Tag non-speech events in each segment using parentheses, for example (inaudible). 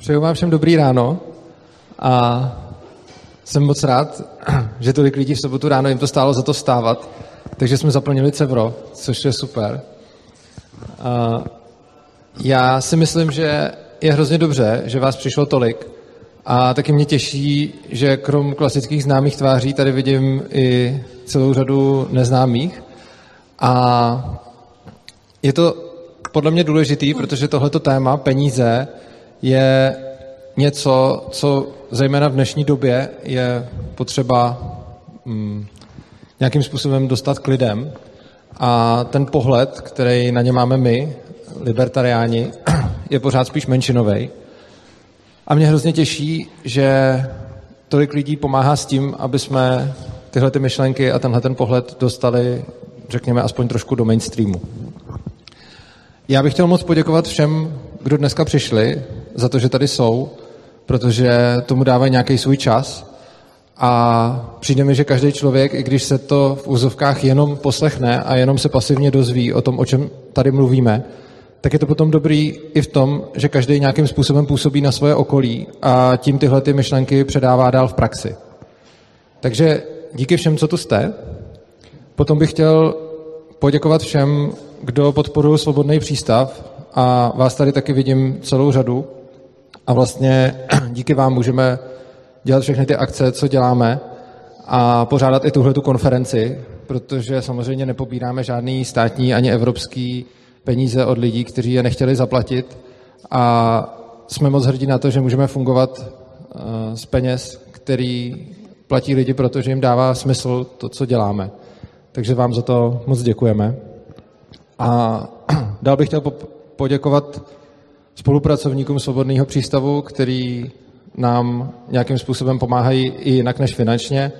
Přeju vám všem dobrý ráno a jsem moc rád, (clears throat) že tolik lidí v sobotu ráno jim to stálo za to stávat, takže jsme zaplnili Cevro, což je super. A já si myslím, že je hrozně dobře, že vás přišlo tolik a taky mě těší, že krom klasických známých tváří tady vidím i celou řadu neznámých a je to podle mě důležitý, protože tohleto téma, peníze, je něco, co zejména v dnešní době je potřeba mm, nějakým způsobem dostat k lidem. A ten pohled, který na ně máme my, libertariáni, je pořád spíš menšinový. A mě hrozně těší, že tolik lidí pomáhá s tím, aby jsme tyhle ty myšlenky a tenhle ten pohled dostali, řekněme, aspoň trošku do mainstreamu. Já bych chtěl moc poděkovat všem, kdo dneska přišli, za to, že tady jsou, protože tomu dávají nějaký svůj čas. A přijde mi, že každý člověk, i když se to v úzovkách jenom poslechne a jenom se pasivně dozví o tom, o čem tady mluvíme, tak je to potom dobrý i v tom, že každý nějakým způsobem působí na svoje okolí a tím tyhle ty myšlenky předává dál v praxi. Takže díky všem, co tu jste. Potom bych chtěl poděkovat všem, kdo podporují Svobodný přístav a vás tady taky vidím celou řadu a vlastně (clears throat) díky vám můžeme dělat všechny ty akce, co děláme a pořádat i tuhle tu konferenci, protože samozřejmě nepobíráme žádný státní ani evropský peníze od lidí, kteří je nechtěli zaplatit a jsme moc hrdí na to, že můžeme fungovat eh, z peněz, který platí lidi, protože jim dává smysl to, co děláme. Takže vám za to moc děkujeme. A (clears throat) dál bych chtěl poděkovat spolupracovníkům Svobodného přístavu, který nám nějakým způsobem pomáhají i jinak než finančně.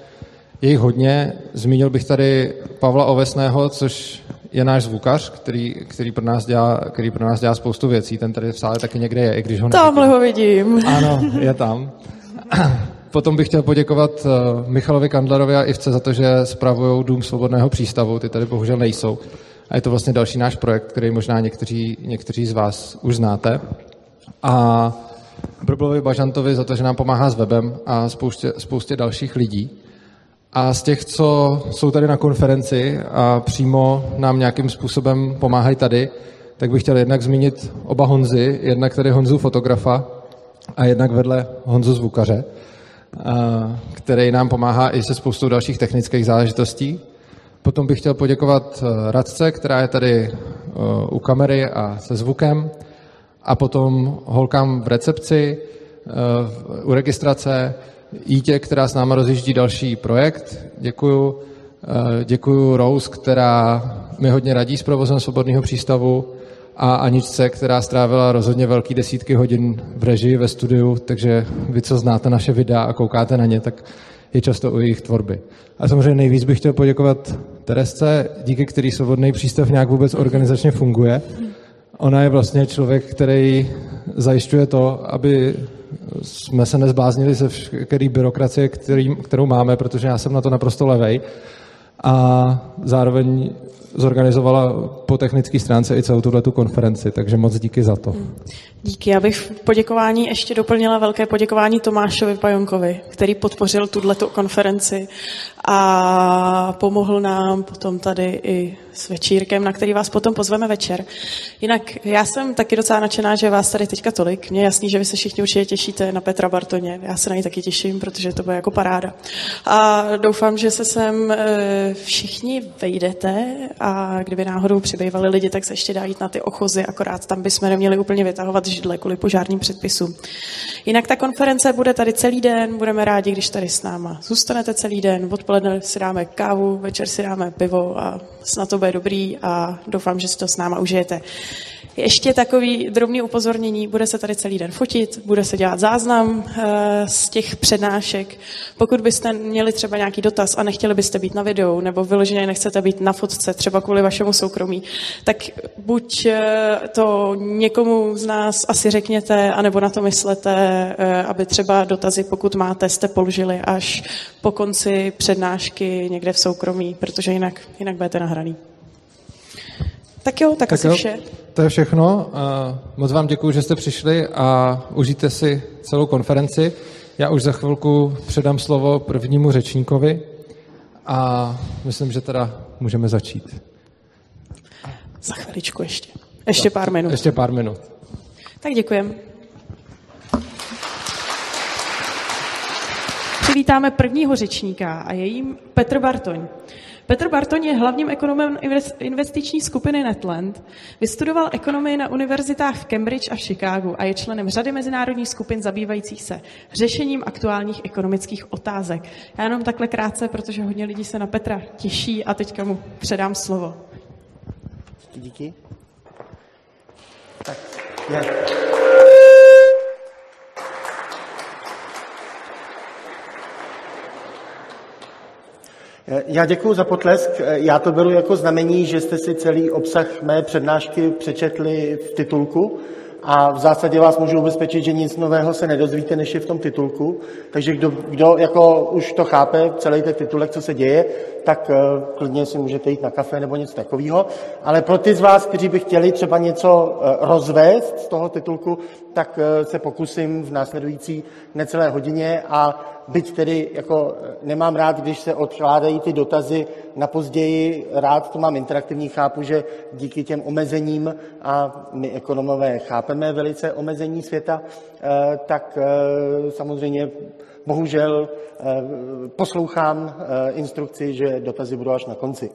Je jich hodně. Zmínil bych tady Pavla Ovesného, což je náš zvukař, který, který, pro nás dělá, který pro nás dělá spoustu věcí. Ten tady v sále taky někde je, i když ho Tamhle ho vidím. Ano, je tam. (clears throat) Potom bych chtěl poděkovat eh, Michalovi Kandlerovi a Ivce za to, že spravují Dům svobodného přístavu. Ty tady bohužel nejsou. A je to vlastně další náš projekt, který možná někteří, někteří z vás už znáte. A Brblovi Bažantovi za to, že nám pomáhá s webem a spoustě, spoustě dalších lidí. A z těch, co jsou tady na konferenci a přímo nám nějakým způsobem pomáhají tady, tak bych chtěl jednak zmínit oba Honzy, jednak tady Honzu fotografa a jednak vedle Honzu zvukaře, který nám pomáhá i se spoustou dalších technických záležitostí. Potom bych chtěl poděkovat eh, Radce, která je tady eh, u kamery a se zvukem. A potom holkám v recepci, eh, u registrace, Jítě, která s náma rozjíždí další projekt. Děkuju. Děkuju Rose, která mi hodně radí s provozem Svobodného přístavu a Aničce, která strávila rozhodně velký desítky hodin v režii ve studiu, takže vy, co znáte naše videa a koukáte na ně, tak je často u jejich tvorby. A samozřejmě nejvíc bych chtěl poděkovat Teresce, díky který svobodný přístav nějak vůbec organizačně funguje. Ona je vlastně člověk, který zajišťuje to, aby jsme se nezbláznili ze všechny byrokracie, který, kterou máme, protože já jsem na to naprosto levej. A zároveň zorganizovala po technické stránce i celou tuhle konferenci, takže moc díky za to. Díky. Já bych v poděkování ještě doplnila velké poděkování Tomášovi Pajonkovi, který podpořil tuto konferenci a pomohl nám potom tady i s večírkem, na který vás potom pozveme večer. Jinak já jsem taky docela nadšená, že vás tady teďka tolik. Mně je jasný, že vy se všichni určitě těšíte na Petra Bartoně. Já se na něj taky těším, protože to bude jako paráda. A doufám, že se sem eh, všichni vejdete a kdyby náhodou přibývali lidi, tak se ještě dá jít na ty ochozy, akorát tam bychom neměli úplně vytahovat židle kvůli požárním předpisům. Jinak ta konference bude tady celý den, budeme rádi, když tady s náma zůstanete celý den, odpoledne si dáme kávu, večer si dáme pivo a snad to bude dobrý a doufám, že si to s náma užijete. Ještě takový drobný upozornění, bude se tady celý den fotit, bude se dělat záznam eh, z těch přednášek. Pokud byste měli třeba nějaký dotaz a nechtěli byste být na videu, nebo vyloženě nechcete být na fotce, třeba kvůli vašemu soukromí, tak buď eh, to někomu z nás asi řekněte, anebo na to myslete, eh, aby třeba dotazy, pokud máte, jste položili až po konci přednášky někde v soukromí, protože jinak, jinak budete nahraný. Tak jo, tak, tak asi jo. vše. to je všechno. Moc vám děkuji, že jste přišli a užijte si celou konferenci. Já už za chvilku předám slovo prvnímu řečníkovi a myslím, že teda můžeme začít. Za chviličku ještě. Ještě pár minut. Ještě pár minut. Tak děkujem. Přivítáme prvního řečníka a je jím Petr Bartoň. Petr Bartoň je hlavním ekonomem investiční skupiny Netland. Vystudoval ekonomii na univerzitách v Cambridge a Chicagu a je členem řady mezinárodních skupin zabývajících se řešením aktuálních ekonomických otázek. Já jenom takhle krátce, protože hodně lidí se na Petra těší a teďka mu předám slovo. Díky. Tak. Já děkuji za potlesk. Já to beru jako znamení, že jste si celý obsah mé přednášky přečetli v titulku a v zásadě vás můžu ubezpečit, že nic nového se nedozvíte, než je v tom titulku. Takže kdo, kdo jako už to chápe, celý ten titulek, co se děje, tak uh, klidně si můžete jít na kafe nebo něco takového. Ale pro ty z vás, kteří by chtěli třeba něco uh, rozvést z toho titulku, tak uh, se pokusím v následující necelé hodině a byť tedy jako nemám rád, když se odkládají ty dotazy na později, rád to mám interaktivní, chápu, že díky těm omezením, a my ekonomové chápeme velice omezení světa, tak samozřejmě bohužel poslouchám instrukci, že dotazy budou až na konci.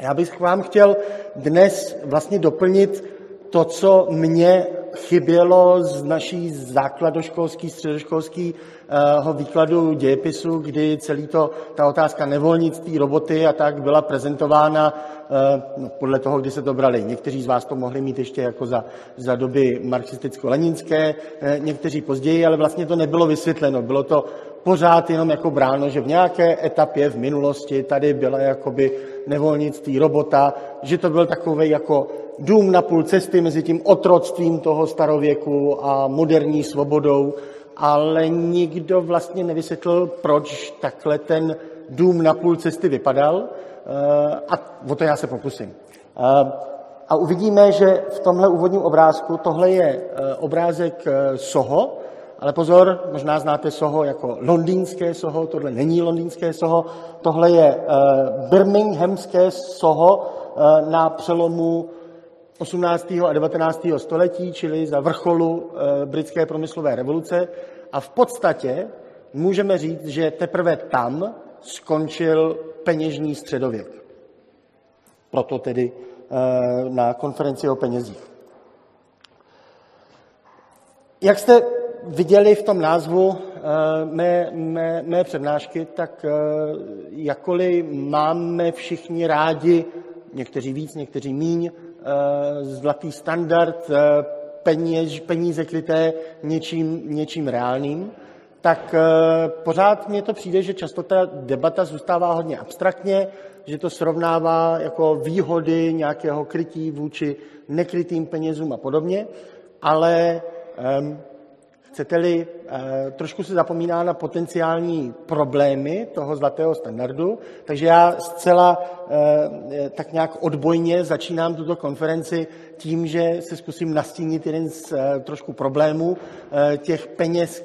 Já bych vám chtěl dnes vlastně doplnit to, co mě chybělo z naší základoškolský, středoškolského výkladu dějepisu, kdy celý to, ta otázka nevolnictví, roboty a tak byla prezentována no, podle toho, kdy se to brali. Někteří z vás to mohli mít ještě jako za, za doby marxisticko-leninské, e, někteří později, ale vlastně to nebylo vysvětleno. Bylo to pořád jenom jako bráno, že v nějaké etapě v minulosti tady byla jakoby nevolnictví robota, že to byl takový jako dům na půl cesty mezi tím otroctvím toho starověku a moderní svobodou, ale nikdo vlastně nevysvětlil, proč takhle ten dům na půl cesty vypadal. Eh, a o to já se pokusím. Eh, a uvidíme, že v tomhle úvodním obrázku, tohle je eh, obrázek Soho, ale pozor, možná znáte Soho jako londýnské Soho, tohle není londýnské Soho, tohle je birminghamské Soho na přelomu 18. a 19. století, čili za vrcholu eh, britské promyslové revoluce. A v podstatě můžeme říct, že teprve tam skončil peněžní středověk. Proto tedy eh, na konferenci o penězích. Jak jste viděli v tom názvu eh, mé, mé, mé přednášky, tak jakkoliv máme všichni rádi, někteří víc, někteří míň, zlatý standard, eh, peněž, peníze kryté něčím, něčím reálným, tak eh, pořád mně to přijde, že často ta debata zůstává hodně abstraktně, že to srovnává jako výhody nějakého krytí vůči nekrytým penězům a podobně, ale chcete-li, eh, trošku se zapomíná na potenciální problémy toho zlatého standardu, takže já zcela eh, tak nějak odbojně začínám tuto konferenci tím, že se zkusím nastínit jeden z eh, trošku problémů těch peněz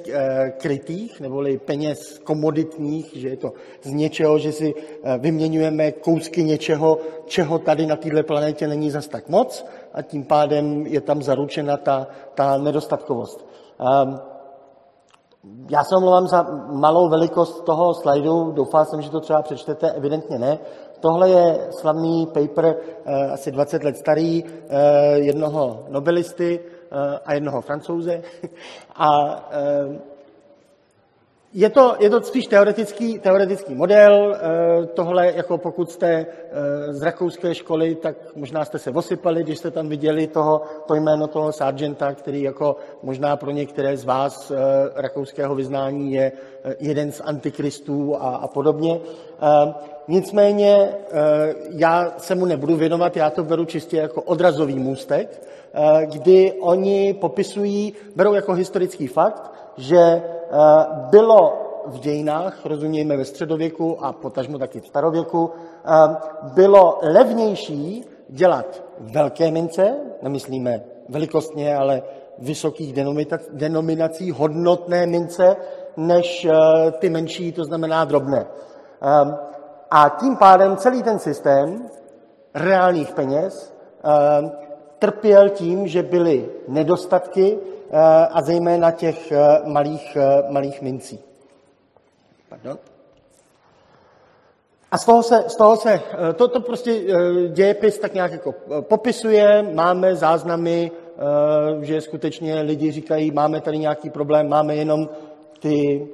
krytých, neboli peněz komoditních, že je to z něčeho, že si vyměňujeme kousky něčeho, čeho tady na této planetě není zas tak moc a tím pádem je tam zaručena ta, ta nedostatkovost. Ehm, já se omlouvám za malou velikost toho slajdu, doufal jsem, že to třeba přečtete, evidentně ne. Tohle je slavný paper, eh, asi 20 let starý, eh, jednoho nobelisty eh, a jednoho francouze. (laughs) A ehm, je to, je to spíš teoretický, teoretický model. Eh, tohle, jako pokud jste eh, z rakouské školy, tak možná jste se osypali, když jste tam viděli toho, to jméno toho sargenta, který jako možná pro některé z vás eh, rakouského vyznání je jeden z antikristů a, a podobně. Nicméně já se mu nebudu věnovat, já to beru čistě jako odrazový můstek, kdy oni popisují, berou jako historický fakt, že Eh, bylo v dějinách, rozumějme ve středověku a potažmo taky v starověku, eh, bylo levnější dělat velké mince, nemyslíme velikostně, ale vysokých denominací, hodnotné mince, než eh, ty menší, to znamená drobné. A tím pádem celý ten systém reálných peněz trpěl tím, že byly nedostatky a zejména těch eh, malých, malých mincí. Pardon. A z toho se, z toho se to, to prostě dějepis tak nějak jako popisuje, máme záznamy, že skutečně lidi říkají, máme tady nějaký problém, máme jenom ty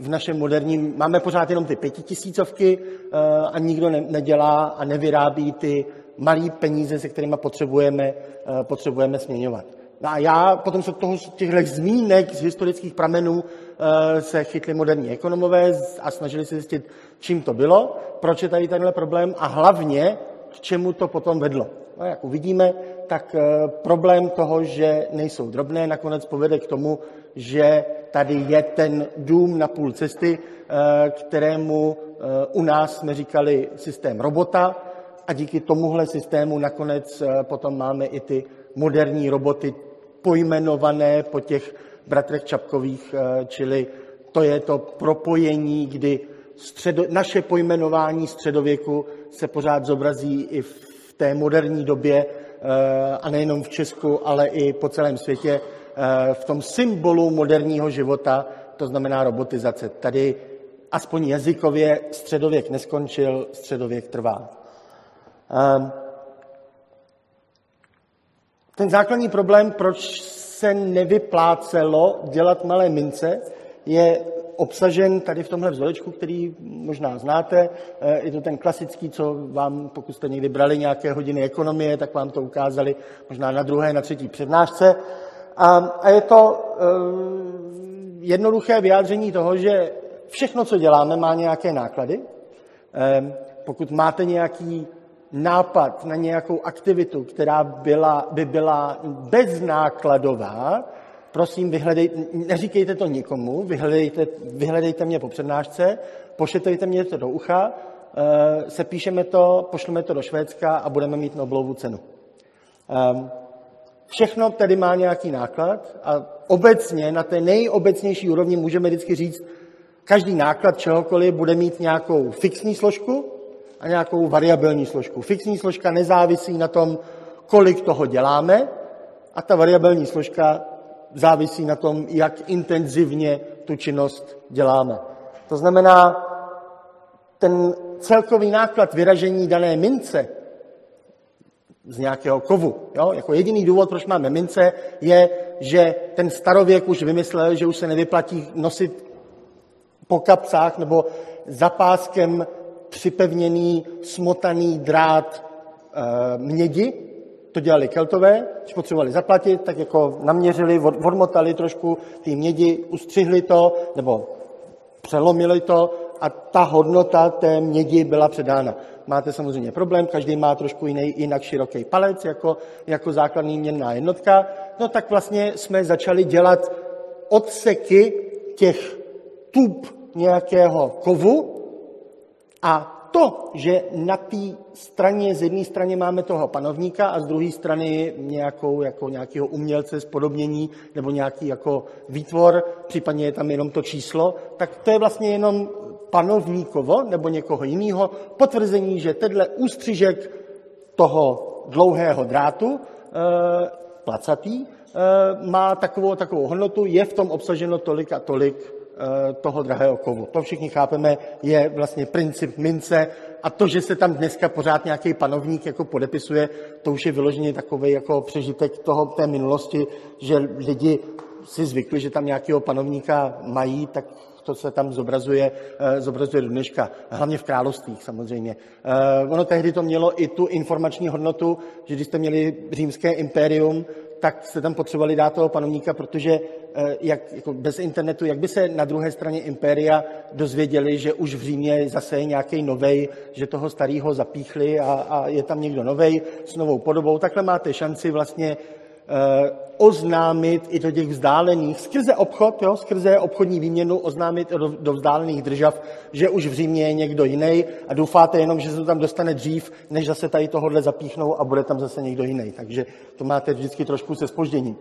v našem moderním, máme pořád jenom ty pětitisícovky eh, a nikdo ne, nedělá a nevyrábí ty malé peníze, se kterými potřebujeme, eh, potřebujeme směňovat. A já potom se toho, těchto zmínek z historických pramenů eh, se chytli moderní ekonomové a snažili se zjistit, čím to bylo, proč je tady tenhle problém a hlavně, k čemu to potom vedlo. No, jak uvidíme, tak problém toho, že nejsou drobné, nakonec povede k tomu, že tady je ten dům na půl cesty, eh, kterému eh, u nás jsme říkali systém robota a díky tomuhle systému nakonec eh, potom máme i ty moderní roboty pojmenované po těch bratrech Čapkových, čili to je to propojení, kdy středo, naše pojmenování středověku se pořád zobrazí i v té moderní době, a nejenom v Česku, ale i po celém světě, Eh, v tom symbolu moderního života, to znamená robotizace. Tady aspoň jazykově středověk neskončil, středověk trvá. Ten základní problém, proč se nevyplácelo dělat malé mince, je obsažen tady v tomhle vzorečku, který možná znáte. Eh, je to ten klasický, co vám, pokud jste někdy brali nějaké hodiny ekonomie, tak vám to ukázali možná na druhé, na třetí přednášce. A, a je to e, jednoduché vyjádření toho, že všechno, co děláme, má nějaké náklady. E, pokud máte nějaký nápad na nějakou aktivitu, která byla, by byla beznákladová, prosím, vyhledejte, neříkejte to nikomu, vyhledejte, vyhledejte mě po přednášce, pošetejte mě to do ucha, e, sepíšeme to, pošleme to do Švédska a budeme mít Nobelovu cenu. Všechno tedy má nějaký náklad a obecně na té nejobecnější úrovni můžeme vždycky říct, každý náklad čehokoliv bude mít nějakou fixní složku a nějakou variabilní složku. Fixní složka nezávisí na tom, kolik toho děláme a ta variabilní složka závisí na tom, jak intenzivně tu činnost děláme. To znamená, ten celkový náklad vyražení dané mince z nějakého kovu. Jo? Jako jediný důvod, proč máme mince, je, že ten starověk už vymyslel, že už se nevyplatí nosit po kapsách nebo za páskem připevněný, smotaný drát e, mědi. To dělali keltové, když potřebovali zaplatit, tak jako naměřili, odmotali trošku ty mědi, ustřihli to, nebo přelomili to a ta hodnota té mědi byla předána. Máte samozřejmě problém, každý má trošku jiný, jinak široký palec jako, jako základní měnná jednotka, no tak vlastně jsme začali dělat odseky těch tub nějakého kovu a to, že na té straně, z jedné strany máme toho panovníka a z druhé strany nějakou, jako nějakého umělce, spodobnění nebo nějaký jako výtvor, případně je tam jenom to číslo, tak to je vlastně jenom panovníkovo nebo někoho jiného potvrzení, že tenhle ústřižek toho dlouhého drátu, e, placatý, e, má takovou takovou hodnotu, je v tom obsaženo tolik a tolik toho drahého kovu. To všichni chápeme, je vlastně princip mince a to, že se tam dneska pořád nějaký panovník jako podepisuje, to už je vyloženě takový jako přežitek toho té minulosti, že lidi si zvykli, že tam nějakého panovníka mají, tak to se tam zobrazuje, eh, zobrazuje do dneška, hlavně v královstvích samozřejmě. Eh, ono tehdy to mělo i tu informační hodnotu, že když jste měli římské impérium, tak jste tam potřebovali dát toho panovníka, protože eh, jak, jako bez internetu, jak by se na druhé straně impéria dozvěděli, že už v Římě zase je nějaký novej, že toho starého zapíchli a, a je tam někdo novej s novou podobou. Takhle máte šanci vlastně oznámit i do těch vzdálených, skrze obchod, jo, skrze obchodní výměnu oznámit do, do vzdálených držav, že už v Římě je někdo jiný a doufáte jenom, že se to tam dostane dřív, než zase tady tohohle zapíchnou a bude tam zase někdo jiný. Takže to máte vždycky trošku se spožděním.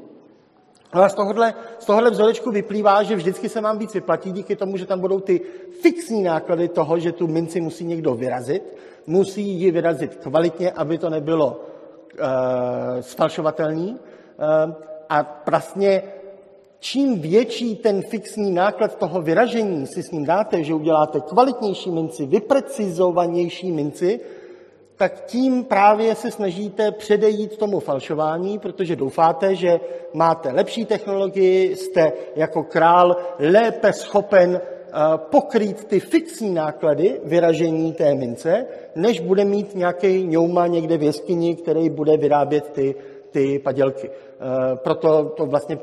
No a z tohohle, z tohohle vzorečku vyplývá, že vždycky se vám víc vyplatí díky tomu, že tam budou ty fixní náklady toho, že tu minci musí někdo vyrazit. Musí ji vyrazit kvalitně, aby to nebylo uh, sfalšovatelný. Uh, a vlastně čím větší ten fixní náklad toho vyražení si s ním dáte, že uděláte kvalitnější minci, vyprecizovanější minci, tak tím právě se snažíte předejít tomu falšování, protože doufáte, že máte lepší technologii, jste jako král lépe schopen eh, pokrýt ty fixní náklady vyražení té mince, než bude mít nějaký ňouma někde v jeskyni, který bude vyrábět ty, ty padělky. Eh, proto to vlastně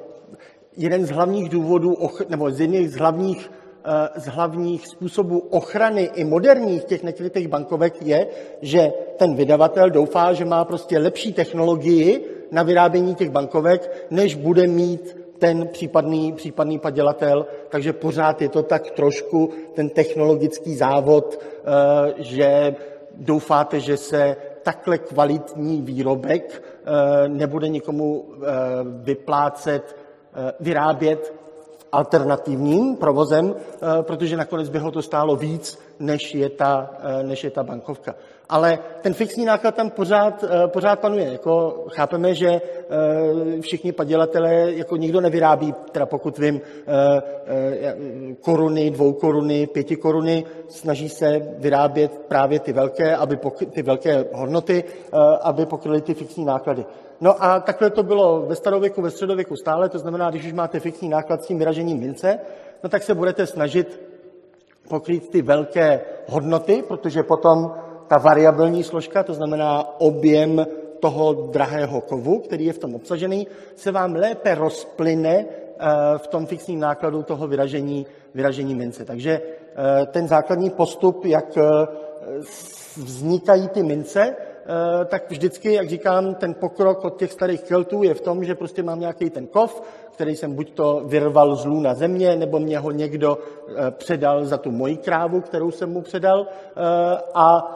jeden z hlavních důvodů, nebo z jedných z hlavních Eh, z hlavních způsobů ochrany i moderních těch nekrytých bankovek je, že ten vydavatel doufá, že má prostě lepší technologii na vyrábění těch bankovek, než bude mít ten případný, případný padělatel, takže pořád je to tak trošku ten technologický závod, eh, že doufáte, že se takhle kvalitní výrobek nebude nikomu vyplácet, vyrábět alternativním provozem, eh, protože nakonec by ho to stálo víc, než je ta, eh, než je ta bankovka. Ale ten fixní náklad tam pořád, eh, pořád panuje. Jako chápeme, že všichni padělatelé, jako nikdo nevyrábí, teda pokud vím, koruny, dvou koruny, pěti koruny, snaží se vyrábět právě ty velké, aby pokry, ty velké hodnoty, aby pokryly ty fixní náklady. No a takhle to bylo ve starověku, ve středověku stále, to znamená, když už máte fixní náklad s tím vyražením mince, no tak se budete snažit pokrýt ty velké hodnoty, protože potom ta variabilní složka, to znamená objem toho drahého kovu, který je v tom obsažený, se vám lépe rozplyne eh, v tom fixním nákladu toho vyražení, vyražení mince. Takže eh, ten základní postup, jak eh, vznikají ty mince, tak vždycky, jak říkám, ten pokrok od těch starých keltů je v tom, že prostě mám nějaký ten kov, který jsem buď to vyrval z lůna země, nebo mě ho někdo eh, předal za tu moji krávu, kterou jsem mu předal. Eh, a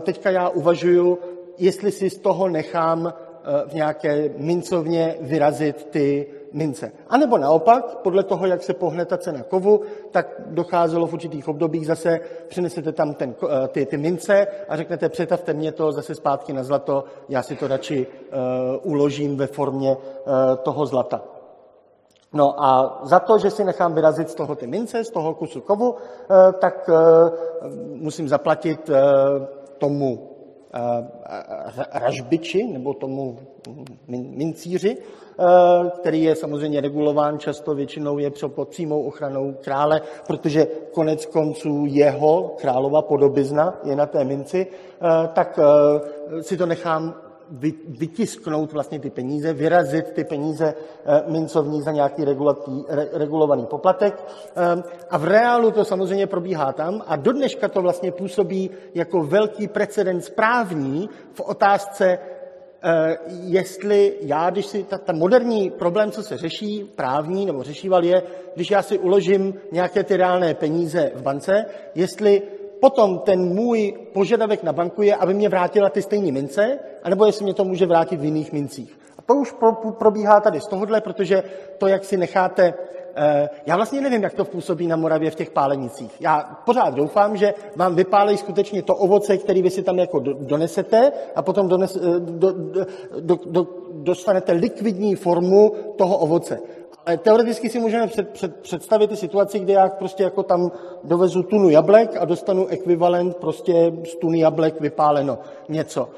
teďka já uvažuju, jestli si z toho nechám v nějaké mincovně vyrazit ty, mince. A nebo naopak, podle toho, jak se pohne ta cena kovu, tak docházelo v určitých obdobích zase, přinesete tam ten, eh, ty, ty mince a řeknete, přetavte mě to zase zpátky na zlato, já si to radši uh, uložím ve formě uh, toho zlata. No a za to, že si nechám vyrazit z toho ty mince, z toho kusu kovu, tak musím zaplatit tomu ražbiči nebo tomu mincíři, Eh, který je samozřejmě regulován, často většinou je pod přímou ochranou krále, protože konec konců jeho králova podobizna je na té minci, eh, tak eh, si to nechám vytisknout vlastně ty peníze, vyrazit ty peníze mincovní za nějaký regulovaný poplatek. A v reálu to samozřejmě probíhá tam a do dneška to vlastně působí jako velký precedens právní v otázce Eh, jestli já, když si, ta, ta moderní problém, co se řeší, právní nebo řešíval je, když já si uložím nějaké ty reálné peníze v bance, jestli potom ten můj požadavek na banku je, aby mě vrátila ty stejné mince, anebo jestli mě to může vrátit v jiných mincích. A to už probíhá tady z tohohle, protože to, jak si necháte Eh, já vlastně nevím, jak to působí na Moravě v těch pálenicích. Já pořád doufám, že vám vypálejí skutečně to ovoce, který vy si tam jako donesete a potom dones, eh, do, do, do, do, dostanete likvidní formu toho ovoce. Teoreticky si můžeme před, před, představit ty situaci, kde já prostě jako tam dovezu tunu jablek a dostanu ekvivalent prostě z tuny jablek vypáleno něco.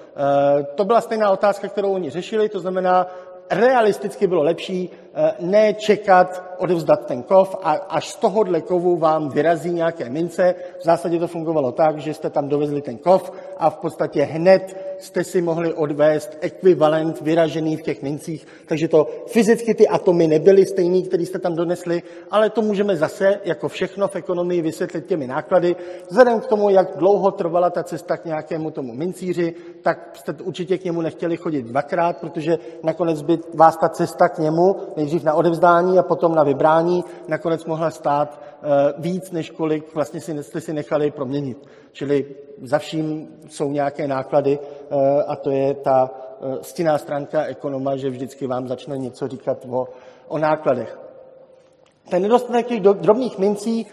E, to byla stejná otázka, kterou oni řešili, to znamená, realisticky bylo lepší ne čekat, odevzdat ten kov a až z tohohle kovu vám vyrazí nějaké mince. V zásadě to fungovalo tak, že jste tam dovezli ten kov a v podstatě hned jste si mohli odvést ekvivalent vyražený v těch mincích. Takže to fyzicky ty atomy nebyly stejný, který jste tam donesli, ale to můžeme zase, jako všechno v ekonomii, vysvětlit těmi náklady. Vzhledem k tomu, jak dlouho trvala ta cesta k nějakému tomu mincíři, tak jste určitě k němu nechtěli chodit dvakrát, protože nakonec by vás ta cesta k němu, nejdřív na odevzdání a potom na vybrání, nakonec mohla stát eh, víc, než kolik vlastně si, jste si nechali proměnit. Čili za vším jsou nějaké náklady eh, a to je ta eh, stinná stránka ekonoma, že vždycky vám začne něco říkat o, o nákladech. Ten nedostatek těch drobných mincí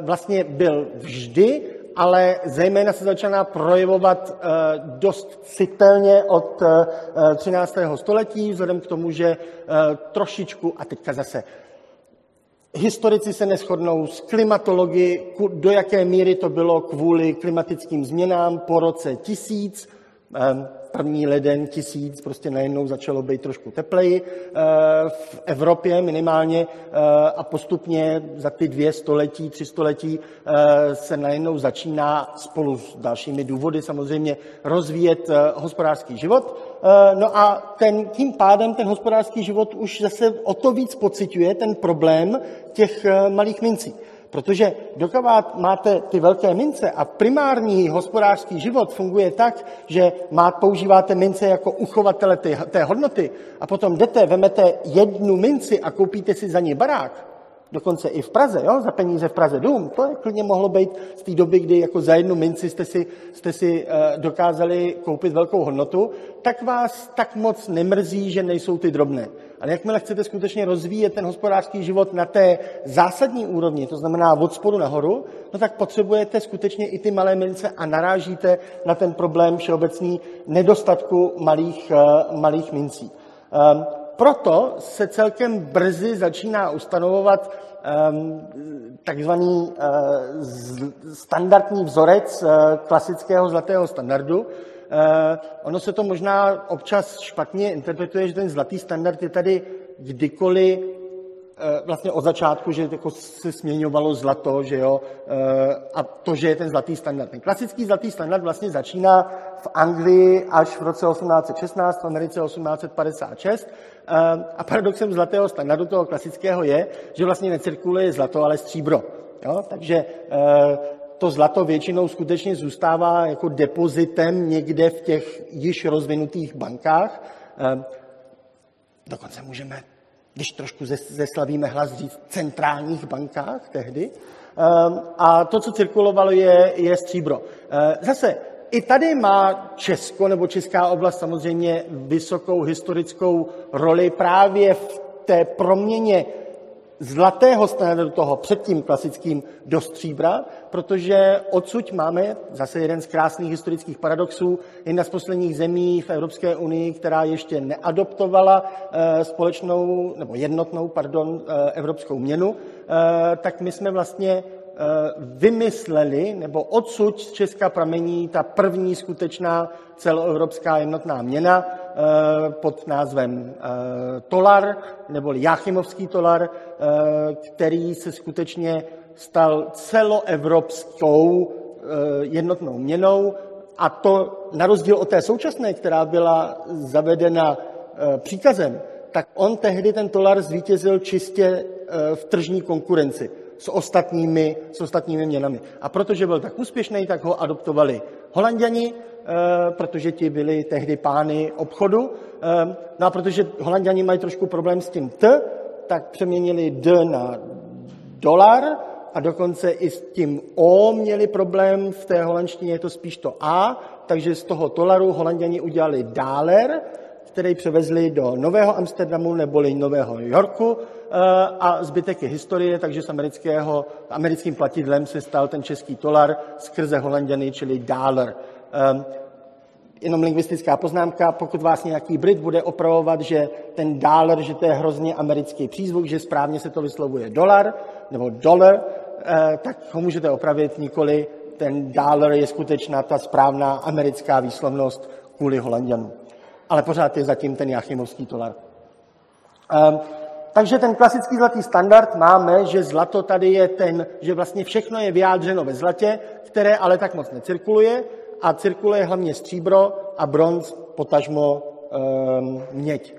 vlastně byl vždy, ale zejména se začíná projevovat eh, dost citelně od eh, eh, 13. století, vzhledem k tomu, že trošičku, a teďka zase Historici se neschodnou s klimatologi, do jaké míry to bylo kvůli klimatickým změnám po roce 1000 první leden tisíc prostě najednou začalo být trošku tepleji eh, v Evropě minimálně eh, a postupně za ty dvě století, tři století eh, se najednou začíná spolu s dalšími důvody samozřejmě rozvíjet hospodářský život. No a ten, tím pádem ten hospodářský život už zase o to víc pociťuje ten problém těch malých mincí. Protože dokud máte ty velké mince a primární hospodářský život funguje tak, že má, používáte mince jako uchovatele té, té hodnoty a potom jdete, vemete jednu minci a koupíte si za ní barák, dokonce i v Praze, jo, za peníze v Praze dům, to je klidně mohlo být z té doby, kdy jako za jednu minci jste si, jste si uh, dokázali koupit velkou hodnotu, tak vás tak moc nemrzí, že nejsou ty drobné. Ale jakmile chcete skutečně rozvíjet ten hospodářský život na té zásadní úrovni, to znamená od spodu nahoru, no tak potřebujete skutečně i ty malé mince a narážíte na ten problém všeobecný nedostatku malých, uh, malých mincí. Um, proto se celkem brzy začíná ustanovovat um, takzvaný uh, standardní vzorec uh, klasického zlatého standardu. Uh, ono se to možná občas špatně interpretuje, že ten zlatý standard je tady kdykoliv Eh, vlastně od začátku, že jako se směňovalo zlato, že jo, eh, a to, že je ten zlatý standard. Ten klasický zlatý standard vlastně začíná v Anglii až v roce 1816, v Americe 1856 eh, a paradoxem zlatého standardu toho klasického je, že vlastně necirkuluje zlato, ale stříbro. Jo? Takže to zlato většinou skutečně zůstává jako depozitem někde v těch již rozvinutých bankách. Dokonce můžeme když trošku zeslavíme hlas říct, centrálních bankách tehdy. Ehm, a to, co cirkulovalo, je, je stříbro. Ehm, zase, i tady má Česko nebo Česká oblast samozřejmě vysokou historickou roli právě v té proměně zlatého standardu toho předtím klasickým do stříbra, protože odsud máme zase jeden z krásných historických paradoxů, jedna z posledních zemí v Evropské unii, která ještě neadoptovala eh, společnou, nebo jednotnou, pardon, eh, evropskou měnu, eh, tak my jsme vlastně vymysleli, nebo odsud z Česka pramení ta první skutečná celoevropská jednotná měna pod názvem Tolar, nebo Jáchymovský tolar, který se skutečně stal celoevropskou eh, jednotnou měnou. A to na rozdíl od té současné, která byla zavedena eh, příkazem, tak on tehdy ten tolar zvítězil čistě eh, v tržní konkurenci s ostatními, s ostatními měnami. A protože byl tak úspěšný, tak ho adoptovali Holanděni, protože ti byli tehdy pány obchodu. No a protože Holanděni mají trošku problém s tím T, tak přeměnili D na dolar a dokonce i s tím O měli problém, v té holandštině je to spíš to A, takže z toho dolaru holanděni udělali dáler, který převezli do Nového Amsterdamu neboli Nového Yorku eh, a zbytek je historie, takže s amerického, americkým platidlem se stal ten český dolar skrze holanděny, čili dáler. Eh, jenom lingvistická poznámka, pokud vás nějaký Brit bude opravovat, že ten dáler, že to je hrozně americký přízvuk, že správně se to vyslovuje dolar nebo dollar, Eh, tak ho můžete opravit, nikoli ten dollar je skutečná ta správná americká výslovnost kvůli Holandianům. Ale pořád je zatím ten Jachimovský dolar. Ehm, takže ten klasický zlatý standard máme, že zlato tady je ten, že vlastně všechno je vyjádřeno ve zlatě, které ale tak moc necirkuluje a cirkuluje hlavně stříbro a bronz, potažmo um, měď.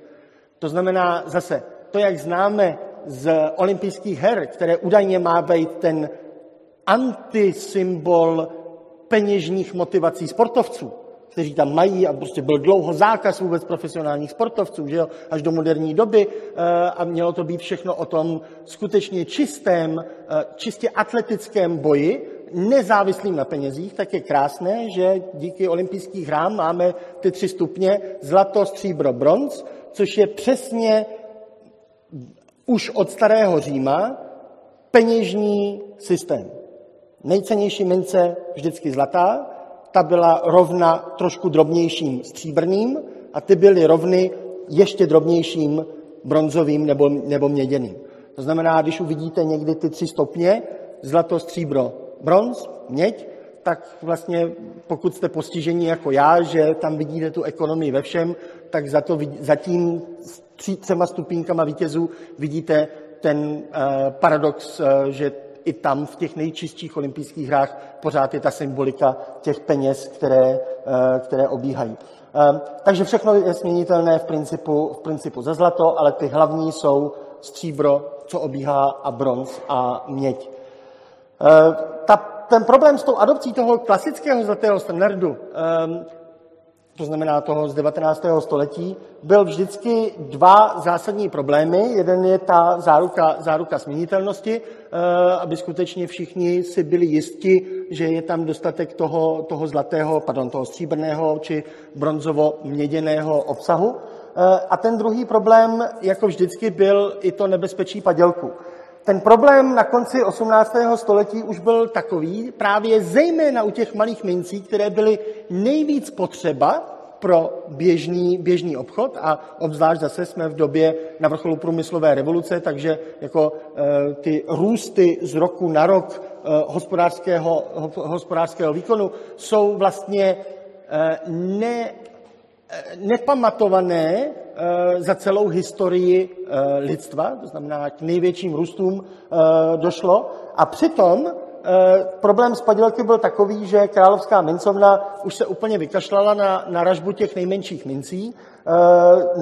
To znamená zase, to, jak známe z olympijských her, které údajně má být ten antisymbol peněžních motivací sportovců, kteří tam mají a prostě byl dlouho zákaz vůbec profesionálních sportovců, že jo, až do moderní doby eh, a mělo to být všechno o tom skutečně čistém, eh, čistě atletickém boji, nezávislým na penězích, tak je krásné, že díky olympijských hrám máme ty tři stupně zlato, stříbro, bronz, což je přesně už od starého Říma peněžní systém. Nejcennější mince vždycky zlatá, ta byla rovna trošku drobnějším stříbrným a ty byly rovny ještě drobnějším bronzovým nebo, nebo měděným. To znamená, když uvidíte někdy ty tři stupně, zlato, stříbro, bronz, měď, tak vlastně pokud jste postižení jako já, že tam vidíte tu ekonomii ve všem, tak za, to, za tím tří, třema stupínkama vítězů vidíte ten uh, paradox, uh, že i tam v těch nejčistších olympijských hrách pořád je ta symbolika těch peněz, které, uh, které obíhají. Uh, takže všechno je směnitelné v principu, v principu za zlato, ale ty hlavní jsou stříbro, co obíhá, a bronz a měď. Uh, ta, ten problém s tou adopcí toho klasického zlatého standardu to znamená toho z 19. století, byl vždycky dva zásadní problémy. Jeden je ta záruka, záruka směnitelnosti, eh, aby skutečně všichni si byli jisti, že je tam dostatek toho, toho zlatého, pardon, toho stříbrného či bronzovo-měděného obsahu. Eh, a ten druhý problém, jako vždycky, byl i to nebezpečí padělku. Ten problém na konci 18. století už byl takový, právě zejména u těch malých mincí, které byly nejvíc potřeba pro běžný, běžný obchod a obzvlášť zase jsme v době na vrcholu průmyslové revoluce, takže jako e, ty růsty z roku na rok e, hospodářského, hospodářského výkonu jsou vlastně e, ne, nepamatované za celou historii eh, lidstva, to znamená k největším růstům eh, došlo. A přitom problém s padělky byl takový, že královská mincovna už se úplně vykašlala na, na ražbu těch nejmenších mincí,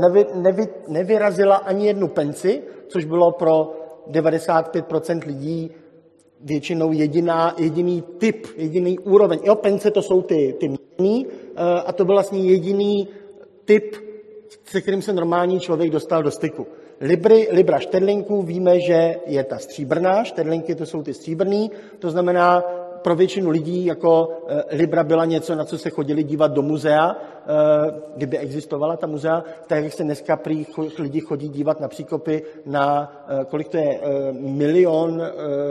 nevy, nevy, nevyrazila ani jednu penci, což bylo pro 95% lidí většinou jediná, jediný typ, jediný úroveň. Jo, pence to jsou ty, ty mění, a to byl vlastně jediný typ se kterým se normální člověk dostal do styku. Libry, Libra šterlinků víme, že je ta stříbrná, šterlinky to jsou ty stříbrný, to znamená, pro většinu lidí jako eh, Libra byla něco, na co se chodili dívat do muzea, eh, kdyby existovala ta muzea, tak jak se dneska prý lidi chodí dívat na příkopy na, eh, kolik to je, milion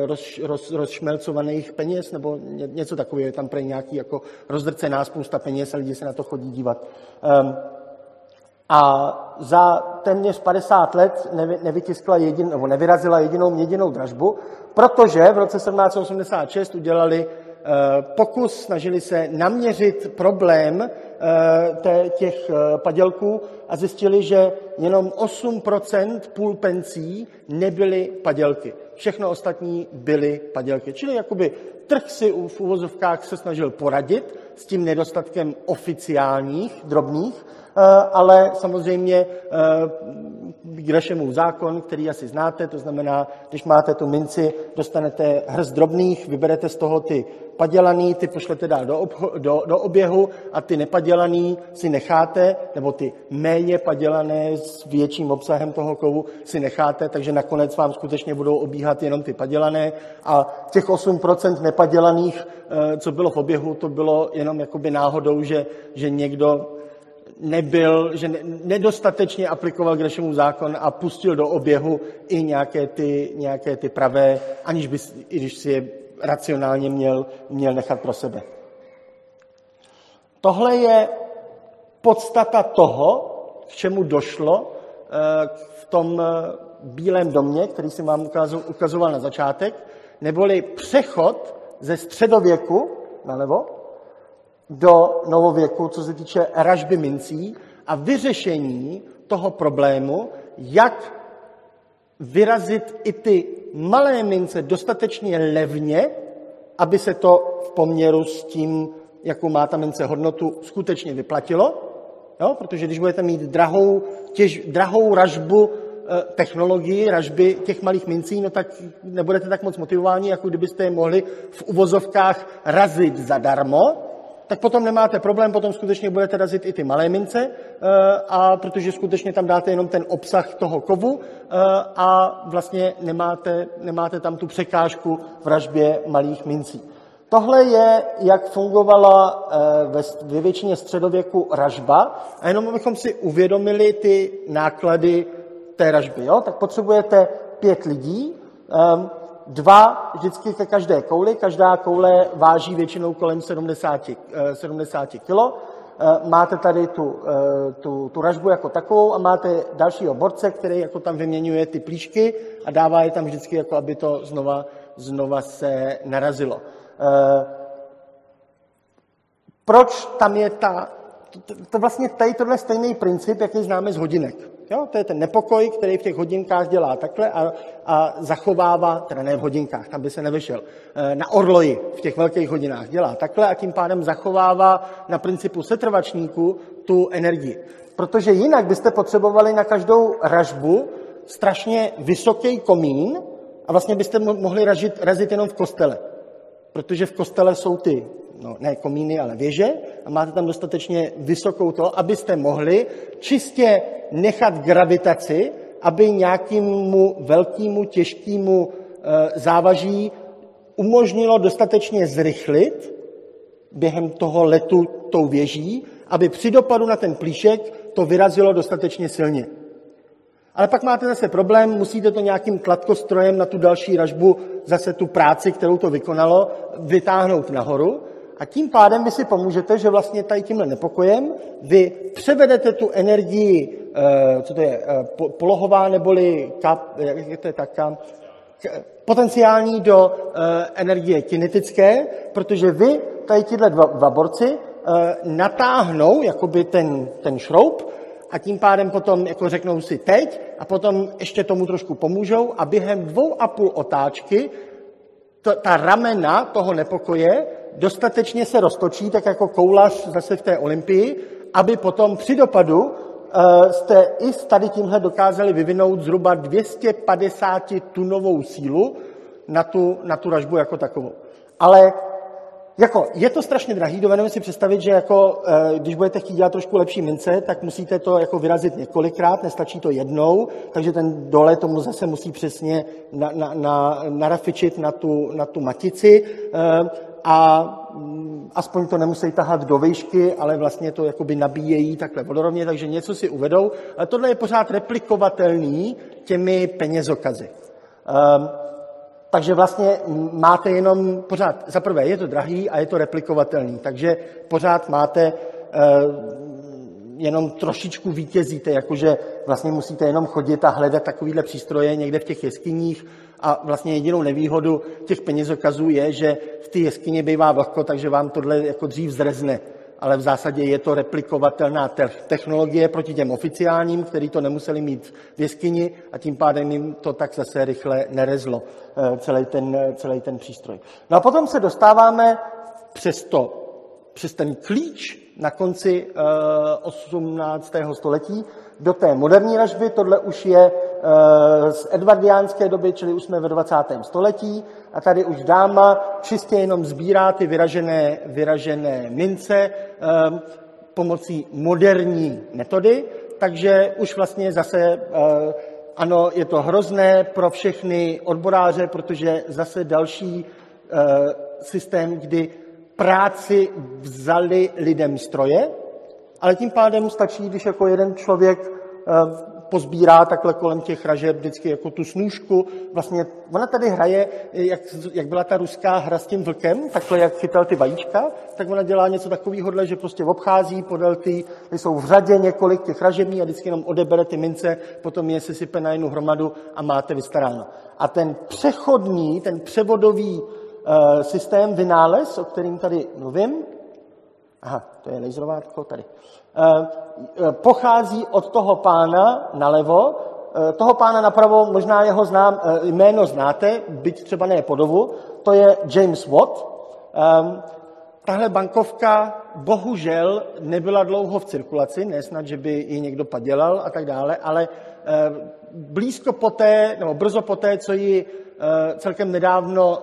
roz, roz, rozšmelcovaných peněz, nebo něco takového, je tam prý nějaký jako rozdrcená spousta peněz a lidi se na to chodí dívat. A za téměř 50 let nevy, nevytiskla jedin, nebo nevyrazila jedinou měděnou dražbu, protože v roce 1786 udělali eh, pokus, snažili se naměřit problém eh, těch eh, padělků a zjistili, že jenom 8% půl pencí nebyly padělky. Všechno ostatní byly padělky. Čili jakoby trh si v uvozovkách se snažil poradit s tím nedostatkem oficiálních drobných ale samozřejmě Grešemův eh, zákon, který asi znáte, to znamená, když máte tu minci, dostanete hrst drobných, vyberete z toho ty padělaný, ty pošlete dál do, obho, do, do oběhu a ty nepadělaný si necháte, nebo ty méně padělané s větším obsahem toho kovu si necháte, takže nakonec vám skutečně budou obíhat jenom ty padělané. A těch 8% nepadělaných, eh, co bylo v oběhu, to bylo jenom jakoby náhodou, že, že někdo nebyl, že nedostatečně aplikoval Grešemův zákon a pustil do oběhu i nějaké ty, nějaké ty pravé, aniž by, i když si je racionálně měl, měl nechat pro sebe. Tohle je podstata toho, k čemu došlo eh, v tom eh, Bílém domě, který jsem vám ukazoval na začátek, neboli přechod ze středověku nalevo do novověku, co se týče ražby mincí a vyřešení toho problému, jak vyrazit i ty malé mince dostatečně levně, aby se to v poměru s tím, jakou má ta mince hodnotu, skutečně vyplatilo. Jo? Protože když budete mít drahou, těž, drahou ražbu eh, technologii, ražby těch malých mincí, no tak nebudete tak moc motivováni, jako kdybyste je mohli v uvozovkách razit zadarmo, tak potom nemáte problém, potom skutečně budete razit i ty malé mince, eh, a protože skutečně tam dáte jenom ten obsah toho kovu eh, a vlastně nemáte, nemáte tam tu překážku v ražbě malých mincí. Tohle je, jak fungovala eh, ve většině středověku ražba. A jenom abychom si uvědomili ty náklady té ražby. Jo? Tak potřebujete pět lidí, dva vždycky ke každé kouli. Každá koule váží většinou kolem 70, 70 kg. Máte tady tu, eh, tu, tu ražbu jako takovou a máte dalšího borce, který jako tam vyměňuje ty plíšky a dává je tam vždycky, jako aby to znova, znova se narazilo. Eh, proč tam je ta... To, to vlastně tady tohle stejný princip, jaký známe z hodinek. Jo? To je ten nepokoj, který v těch hodinkách dělá takhle a, a zachovává, teda ne v hodinkách, tam by se nevyšel, eh, na orloji v těch velkých hodinách dělá takhle a tím pádem zachovává na principu setrvačníku tu energii. Protože jinak byste potřebovali na každou ražbu strašně vysoký komín a vlastně byste mohli ražit, razit jenom v kostele protože v kostele jsou ty, no ne komíny, ale věže a máte tam dostatečně vysokou to, abyste mohli čistě nechat gravitaci, aby nějakému velkému, těžkému e, závaží umožnilo dostatečně zrychlit během toho letu tou věží, aby při dopadu na ten plíšek to vyrazilo dostatečně silně. Ale pak máte zase problém, musíte to nějakým kladkostrojem na tu další ražbu, zase tu práci, kterou to vykonalo, vytáhnout nahoru. A tím pádem vy si pomůžete, že vlastně tady tímhle nepokojem vy převedete tu energii, eh, co to je, eh, polohová neboli kap, jak je to tak, potenciální do eh, energie kinetické, protože vy, tady tyhle dva, dva borci, natáhnou jakoby ten, ten šroub a tím pádem potom jako řeknou si teď a potom ještě tomu trošku pomůžou a během dvou a půl otáčky to, ta ramena toho nepokoje dostatečně se roztočí, tak jako koulař zase v té olympii, aby potom při dopadu uh, jste i s tady tímhle dokázali vyvinout zhruba 250 tunovou sílu na tu, na tu ražbu jako takovou. Ale jako, je to strašně drahý, dovedeme si představit, že jako, eh, když budete chtít dělat trošku lepší mince, tak musíte to jako vyrazit několikrát, nestačí to jednou, takže ten dole tomu zase musí přesně na, na, na, narafičit na tu, na tu matici eh, a mm, aspoň to nemusí tahat do výšky, ale vlastně to jakoby nabíjejí takhle vodorovně, takže něco si uvedou. Ale tohle je pořád replikovatelný těmi penězokazy. Um, takže vlastně máte jenom pořád, za prvé je to drahý a je to replikovatelný, takže pořád máte eh, jenom trošičku vítězíte, jakože vlastně musíte jenom chodit a hledat takovýhle přístroje někde v těch jeskyních a vlastně jedinou nevýhodu těch penězokazů je, že v té jeskyni bývá vlhko, takže vám tohle jako dřív zrezne ale v zásadě je to replikovatelná technologie proti těm oficiálním, který to nemuseli mít v jeskyni a tím pádem jim to tak zase rychle nerezlo, eh, celý ten, celý ten přístroj. No a potom se dostáváme přes to, přes ten klíč na konci 18. Eh, století do té moderní ražby. Tohle už je eh, z edvardiánské doby, čili už jsme ve 20. století. A tady už dáma čistě jenom sbírá ty vyražené, vyražené mince eh, pomocí moderní metody, takže už vlastně zase ano, je to hrozné pro všechny odboráře, protože zase další systém, kdy práci vzali lidem stroje, ale tím pádem stačí, když jako jeden člověk eh, pozbírá takhle kolem těch ražeb vždycky jako tu snůžku. Vlastně ona tady hraje, jak, jak byla ta ruská hra s tím vlkem, takhle jak chytal ty vajíčka, tak ona dělá něco takového, že prostě obchází podél ty, jsou v řadě několik těch ražební a vždycky jenom odebere ty mince, potom je sype na jednu hromadu a máte vystaráno. A ten přechodný, ten převodový uh, systém, vynález, o kterým tady mluvím, aha, to je laserovátko tady, uh, pochází od toho pána nalevo, uh, toho pána napravo možná jeho znám, jméno znáte, byť třeba ne podovu, to je James Watt. Ehm, tahle bankovka bohužel nebyla dlouho v cirkulaci, ne snad, že by ji někdo padělal a tak dále, ale blízko poté, nebo brzo poté, co ji celkem nedávno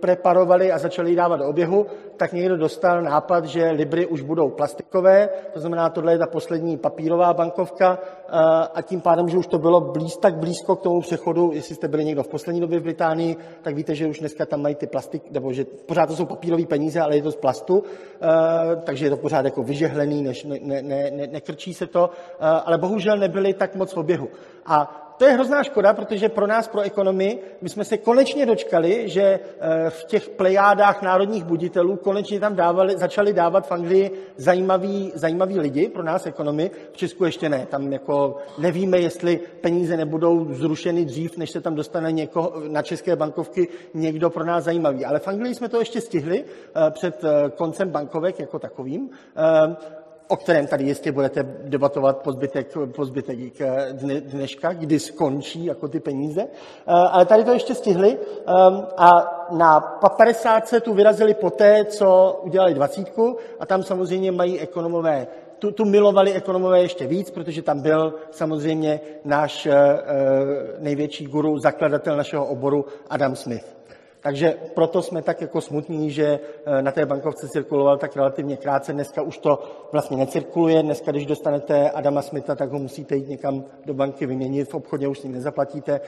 vypreparovali a začali ji dávat do oběhu, tak někdo dostal nápad, že libry už budou plastikové, to znamená, tohle je ta poslední papírová bankovka eh, a tím pádem, že už to bylo blíz, tak blízko k tomu přechodu, jestli jste byli někdo v poslední době v Británii, tak víte, že už dneska tam mají ty plastik, nebo že pořád to jsou papírové peníze, ale je to z plastu, eh, takže je to pořád jako vyžehlený, než, ne, ne, ne, nekrčí se to, eh, ale bohužel nebyly tak moc v oběhu. A to je hrozná škoda, protože pro nás, pro ekonomii, my jsme se konečně dočkali, že v těch plejádách národních buditelů konečně tam dávali, začali dávat v Anglii zajímaví, zajímaví lidi pro nás ekonomy, v Česku ještě ne. Tam jako nevíme, jestli peníze nebudou zrušeny dřív, než se tam dostane někoho, na české bankovky někdo pro nás zajímavý. Ale v Anglii jsme to ještě stihli eh, před eh, koncem bankovek jako takovým eh, o kterém tady jistě budete debatovat po zbytek, po zbytek dne, dneška, kdy skončí jako ty peníze. Eh, ale tady to ještě stihli ehm, a na 50 tu vyrazili poté, co udělali dvacítku a tam samozřejmě mají ekonomové tu, tu milovali ekonomové ještě víc, protože tam byl samozřejmě náš e, největší guru, zakladatel našeho oboru Adam Smith. Takže proto jsme tak jako smutní, že eh, na té bankovce cirkuloval tak relativně krátce. Dneska už to vlastně necirkuluje. Dneska, když dostanete Adama Smitha, tak ho musíte jít někam do banky vyměnit. V obchodě už s ním nezaplatíte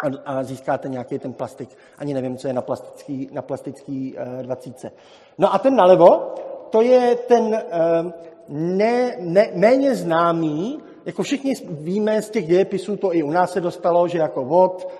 a, a získáte nějaký ten plastik. Ani nevím, co je na plastický, na plastický uh, dvacítce. No a ten nalevo, to je ten uh, ne, ne, méně známý, jako všichni víme z těch dějepisů, to i u nás se dostalo, že jako vod, eh,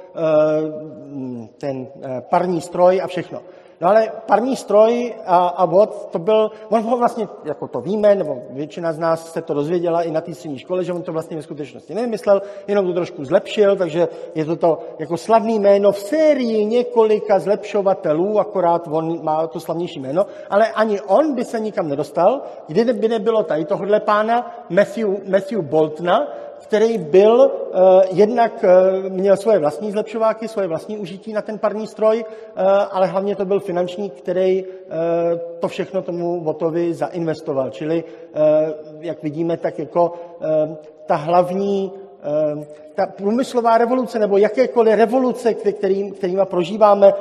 ten eh, parní stroj a všechno. No ale parní stroj a, a vod, to byl, on vlastně, jako to víme, nebo většina z nás se to dozvěděla i na té střední škole, že on to vlastně ve skutečnosti nevymyslel, jenom to trošku zlepšil, takže je to to jako slavný jméno v sérii několika zlepšovatelů, akorát on má to slavnější jméno, ale ani on by se nikam nedostal, kdyby nebylo tady tohohle pána Matthew, Matthew Boltona, který byl uh, jednak uh, měl svoje vlastní zlepšováky, svoje vlastní užití na ten parní stroj, uh, ale hlavně to byl finančník, který uh, to všechno tomu Votovi zainvestoval. Čili, uh, jak vidíme, tak jako uh, ta hlavní ta průmyslová revoluce nebo jakékoliv revoluce, kterým, kterýma prožíváme,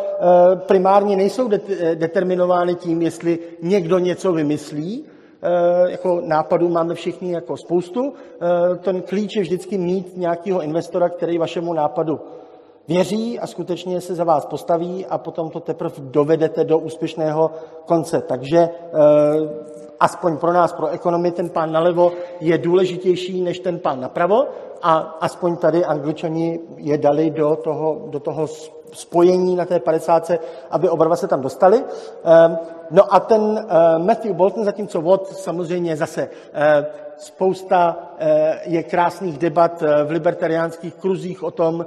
primárně nejsou determinovány tím, jestli někdo něco vymyslí, jako nápadů máme všichni jako spoustu. Eh, ten klíč je vždycky mít nějakého investora, který vašemu nápadu věří a skutečně se za vás postaví a potom to teprve dovedete do úspěšného konce. Takže eh, aspoň pro nás, pro ekonomy, ten pán nalevo je důležitější než ten pán napravo a aspoň tady angličani je dali do toho, do toho spojení na té 50, aby oba dva se tam dostali. No a ten eh, Matthew Bolton, zatímco Watt samozřejmě zase eh, spousta eh, je krásných debat v libertariánských kruzích o tom,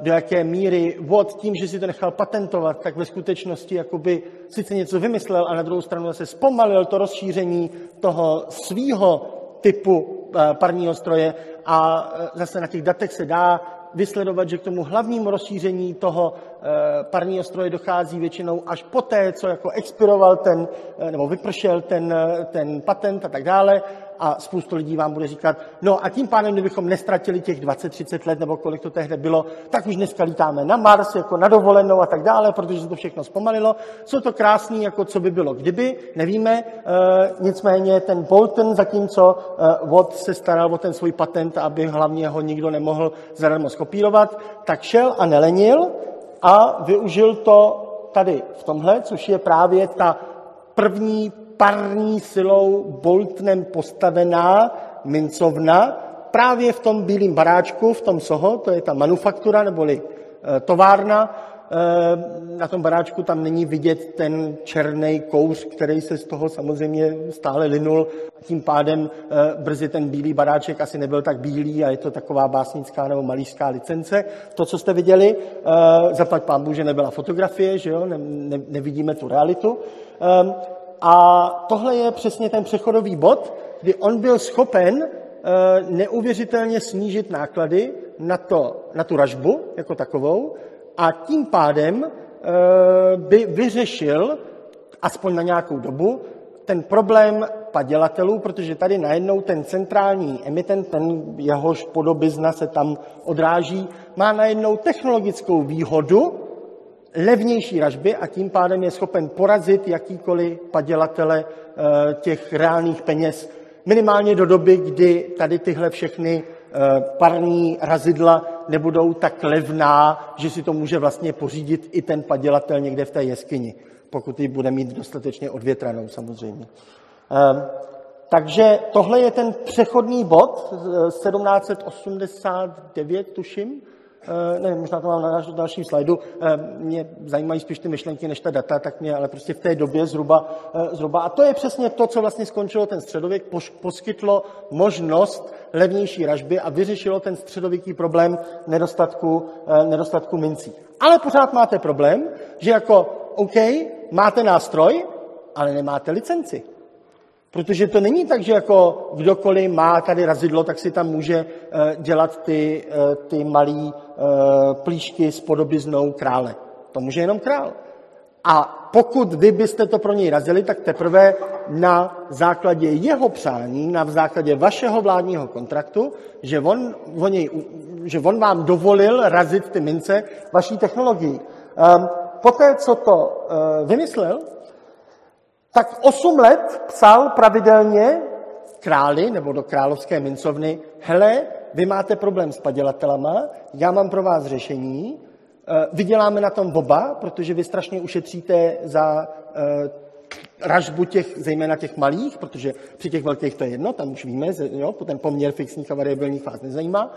do jaké míry Watt tím, že si to nechal patentovat, tak ve skutečnosti jakoby sice něco vymyslel a na druhou stranu zase zpomalil to rozšíření toho svýho typu parního stroje a zase na těch datech se dá vysledovat, že k tomu hlavnímu rozšíření toho eh, parního stroje dochází většinou až poté, co jako expiroval ten, eh, nebo vypršel ten, eh, ten patent a tak dále a spoustu lidí vám bude říkat, no a tím pádem, kdybychom nestratili těch 20-30 let, nebo kolik to tehdy bylo, tak už dneska lítáme na Mars, jako na dovolenou a tak dále, protože se to všechno zpomalilo. Jsou to krásný, jako co by bylo kdyby, nevíme, e, nicméně ten Bolton, zatímco e, Watt se staral o ten svůj patent, aby hlavně ho nikdo nemohl zadarmo skopírovat, tak šel a nelenil a využil to tady v tomhle, což je právě ta první parní silou Boltnem postavená mincovna právě v tom bílém baráčku, v tom Soho, to je ta manufaktura neboli e, továrna. E, na tom baráčku tam není vidět ten černý kouř, který se z toho samozřejmě stále linul. Tím pádem e, brzy ten bílý baráček asi nebyl tak bílý a je to taková básnická nebo malířská licence. To, co jste viděli, zaplať pán že nebyla fotografie, že jo? Ne, ne, nevidíme tu realitu. A tohle je přesně ten přechodový bod, kdy on byl schopen neuvěřitelně snížit náklady na, to, na tu ražbu jako takovou a tím pádem by vyřešil, aspoň na nějakou dobu, ten problém padělatelů, protože tady najednou ten centrální emitent, ten jehož podobizna se tam odráží, má najednou technologickou výhodu, levnější ražby a tím pádem je schopen porazit jakýkoliv padělatele eh, těch reálných peněz. Minimálně do doby, kdy tady tyhle všechny eh, parní razidla nebudou tak levná, že si to může vlastně pořídit i ten padělatel někde v té jeskyni pokud ji bude mít dostatečně odvětranou samozřejmě. Ehm, takže tohle je ten přechodný bod 1789, tuším. Ehm, nevím, možná to mám na dalším slajdu. Ehm, mě zajímají spíš ty myšlenky než ta data, tak mě ale prostě v té době zhruba, eh, zhruba. A to je přesně to, co vlastně skončilo ten středověk, poskytlo možnost levnější ražby a vyřešilo ten středověký problém nedostatku, eh, nedostatku mincí. Ale pořád máte problém, že jako OK, máte nástroj, ale nemáte licenci. Protože to není tak, že jako kdokoliv má tady razidlo, tak si tam může eh, dělat ty, eh, ty malé eh, plíšky s podobiznou krále. To může jenom král. A pokud vy byste to pro něj razili, tak teprve na základě jeho přání, na základě vašeho vládního kontraktu, že on, on, něj, že on vám dovolil razit ty mince vaší technologií. Um, poté, co to vymyslel, tak osm let psal pravidelně králi nebo do královské mincovny, hele, vy máte problém s padělatelama, já mám pro vás řešení, eh, vyděláme na tom oba, protože vy strašně ušetříte za eh, ražbu těch, zejména těch malých, protože při těch velkých to je jedno, tam už víme, jo, ten poměr fixních a variabilních vás nezajímá,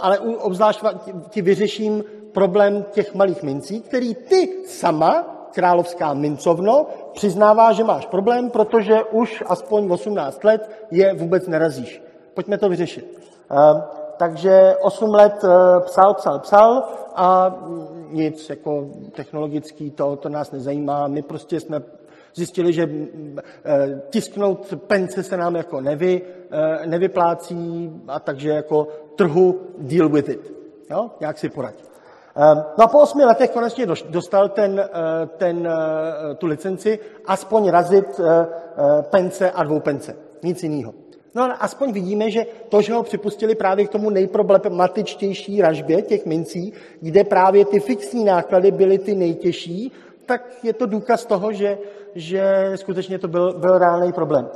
ale obzvlášť ti vyřeším problém těch malých mincí, který ty sama, královská mincovno, přiznává, že máš problém, protože už aspoň 18 let je vůbec nerazíš. Pojďme to vyřešit. Ehm, takže 8 let eh, psal, psal, psal a nic jako technologický, to, to nás nezajímá. My prostě jsme zjistili, že eh, tisknout pence se nám jako nevy, eh, nevyplácí a takže jako trhu deal with it. Jo? Jak si poradit. Ehm, no a po osmi letech konečně dostal ten, eh, ten, eh, tu licenci aspoň razit eh, pence a dvoupence. Nic jiného. No ale aspoň vidíme, že to, že ho připustili právě k tomu nejproblematičtější ražbě těch mincí, kde právě ty fixní náklady byly ty nejtěžší, tak je to důkaz toho, že, že skutečně to byl, byl reálný problém.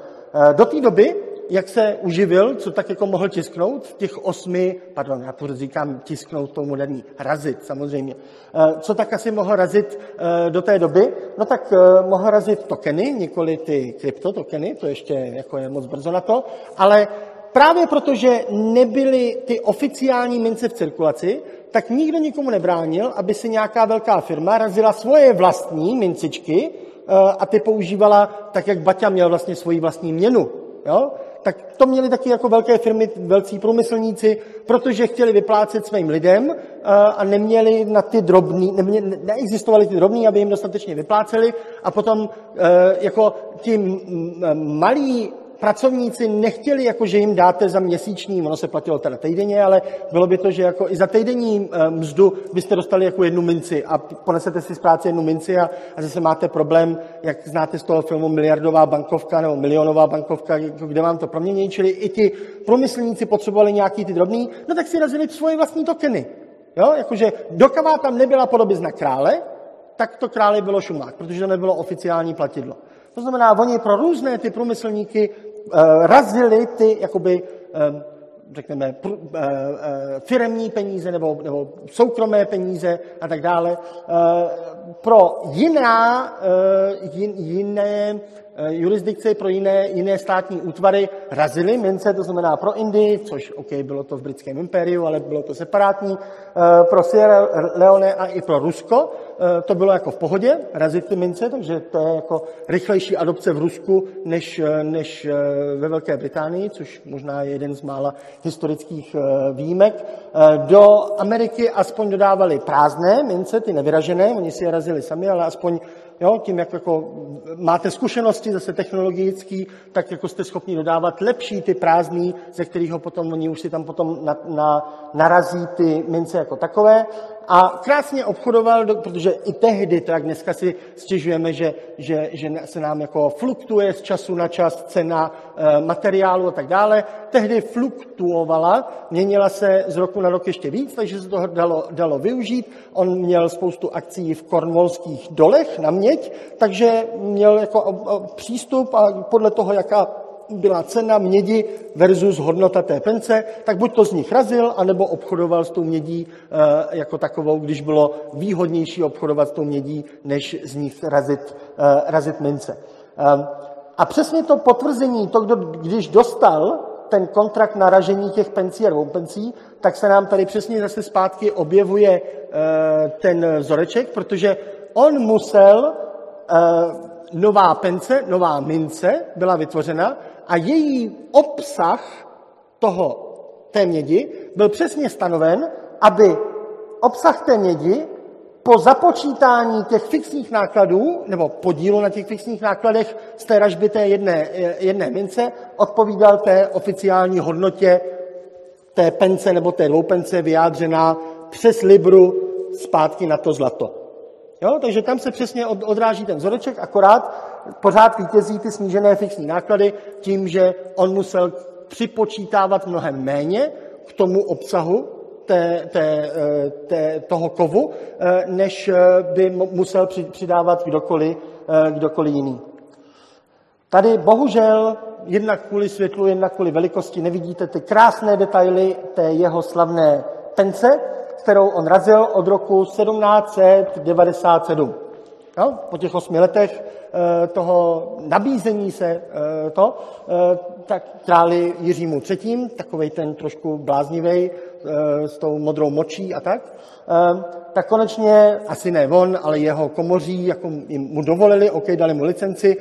Do té doby jak se uživil, co tak jako mohl tisknout v těch osmi, pardon, já to říkám tisknout to moderní, razit samozřejmě. Eh, co tak asi mohl razit eh, do té doby? No tak eh, mohl razit tokeny, nikoli ty kryptotokeny, to ještě jako je moc brzo na to, ale právě protože nebyly ty oficiální mince v cirkulaci, tak nikdo nikomu nebránil, aby si nějaká velká firma razila svoje vlastní mincičky a ty používala tak, jak Baťa měl vlastně svoji vlastní měnu. Jo? Tak to měli taky jako velké firmy, velcí průmyslníci, protože chtěli vyplácet svým lidem eh, a neměli na ty drobný, neměli, neexistovali ty drobní, aby jim dostatečně vypláceli. A potom eh, jako ti malí pracovníci nechtěli, jako že jim dáte za měsíční, ono se platilo teda týdenně, ale bylo by to, že jako i za týdenní eh, mzdu byste dostali jako jednu minci a ponesete si z práce jednu minci a, a zase máte problém, jak znáte z toho filmu Miliardová bankovka nebo Milionová bankovka, jako kde vám to promění, čili i ti průmyslníci potřebovali nějaký ty drobný, no tak si razili svoje vlastní tokeny. Jo, jakože dokavá tam nebyla podobizna krále, tak to králi bylo šumák, protože to nebylo oficiální platidlo. To znamená, oni pro různé ty průmyslníky razili ty, jakoby, eh, řekněme, eh, firemní peníze nebo, nebo soukromé peníze a tak dále. Pro jiná, jiné jurisdikce, pro jiné, jiné státní útvary razili mince, to znamená pro Indii, což OK, bylo to v britském impériu, ale bylo to separátní, pro Sierra Leone a i pro Rusko eh, to bylo jako v pohodě, razit ty mince, takže to je jako rychlejší adopce v Rusku než, eh, než ve Velké Británii, což možná je jeden z mála historických výjimek. Do Ameriky aspoň dodávali prázdné mince, ty nevyražené, oni si je razili sami, ale aspoň Jo, tím, jak jako máte zkušenosti zase technologický, tak jako jste schopni dodávat lepší ty prázdný, ze kterých potom oni už si tam potom na, na, narazí ty mince jako takové. A krásně obchodoval, protože i tehdy, tak dneska si stěžujeme, že, že, že se nám jako fluktuje z času na čas cena e, materiálu a tak dále. Tehdy fluktuovala, měnila se z roku na rok ještě víc, takže se toho dalo, dalo využít. On měl spoustu akcí v kornvolských dolech na měď, takže měl jako přístup a podle toho, jaká byla cena mědi versus hodnota té pence, tak buď to z nich razil, anebo obchodoval s tou mědí eh, jako takovou, když bylo výhodnější obchodovat s tou mědí, než z nich razit, eh, razit mince. Ehm, a přesně to potvrzení, to, kdo, když dostal ten kontrakt na ražení těch pencí a pencí, tak se nám tady přesně zase zpátky objevuje eh, ten vzoreček, protože on musel nová pence, nová mince byla vytvořena a její obsah toho, té mědi byl přesně stanoven, aby obsah té mědi po započítání těch fixních nákladů, nebo podílu na těch fixních nákladech z té ražby té jedné, jedné mince, odpovídal té oficiální hodnotě té pence nebo té dvoupence vyjádřená přes libru zpátky na to zlato. Jo? Takže tam se přesně odráží ten vzoreček, akorát pořád vítězí ty snížené fixní náklady tím, že on musel připočítávat mnohem méně k tomu obsahu té, té, eh, té, toho kovu, eh, než eh, by musel přidávat kdokoliv, kdokoliv jiný. Tady bohužel jednak kvůli světlu, jednak kvůli velikosti nevidíte ty krásné detaily té jeho slavné pence, kterou on razil od roku 1797. Jo? Po těch osmi letech toho nabízení se eh, to, eh, tak králi Jiřímu III., takovej ten trošku bláznivý s tou modrou močí a tak, tak konečně, asi ne on, ale jeho komoří, jako mu dovolili, OK, dali mu licenci,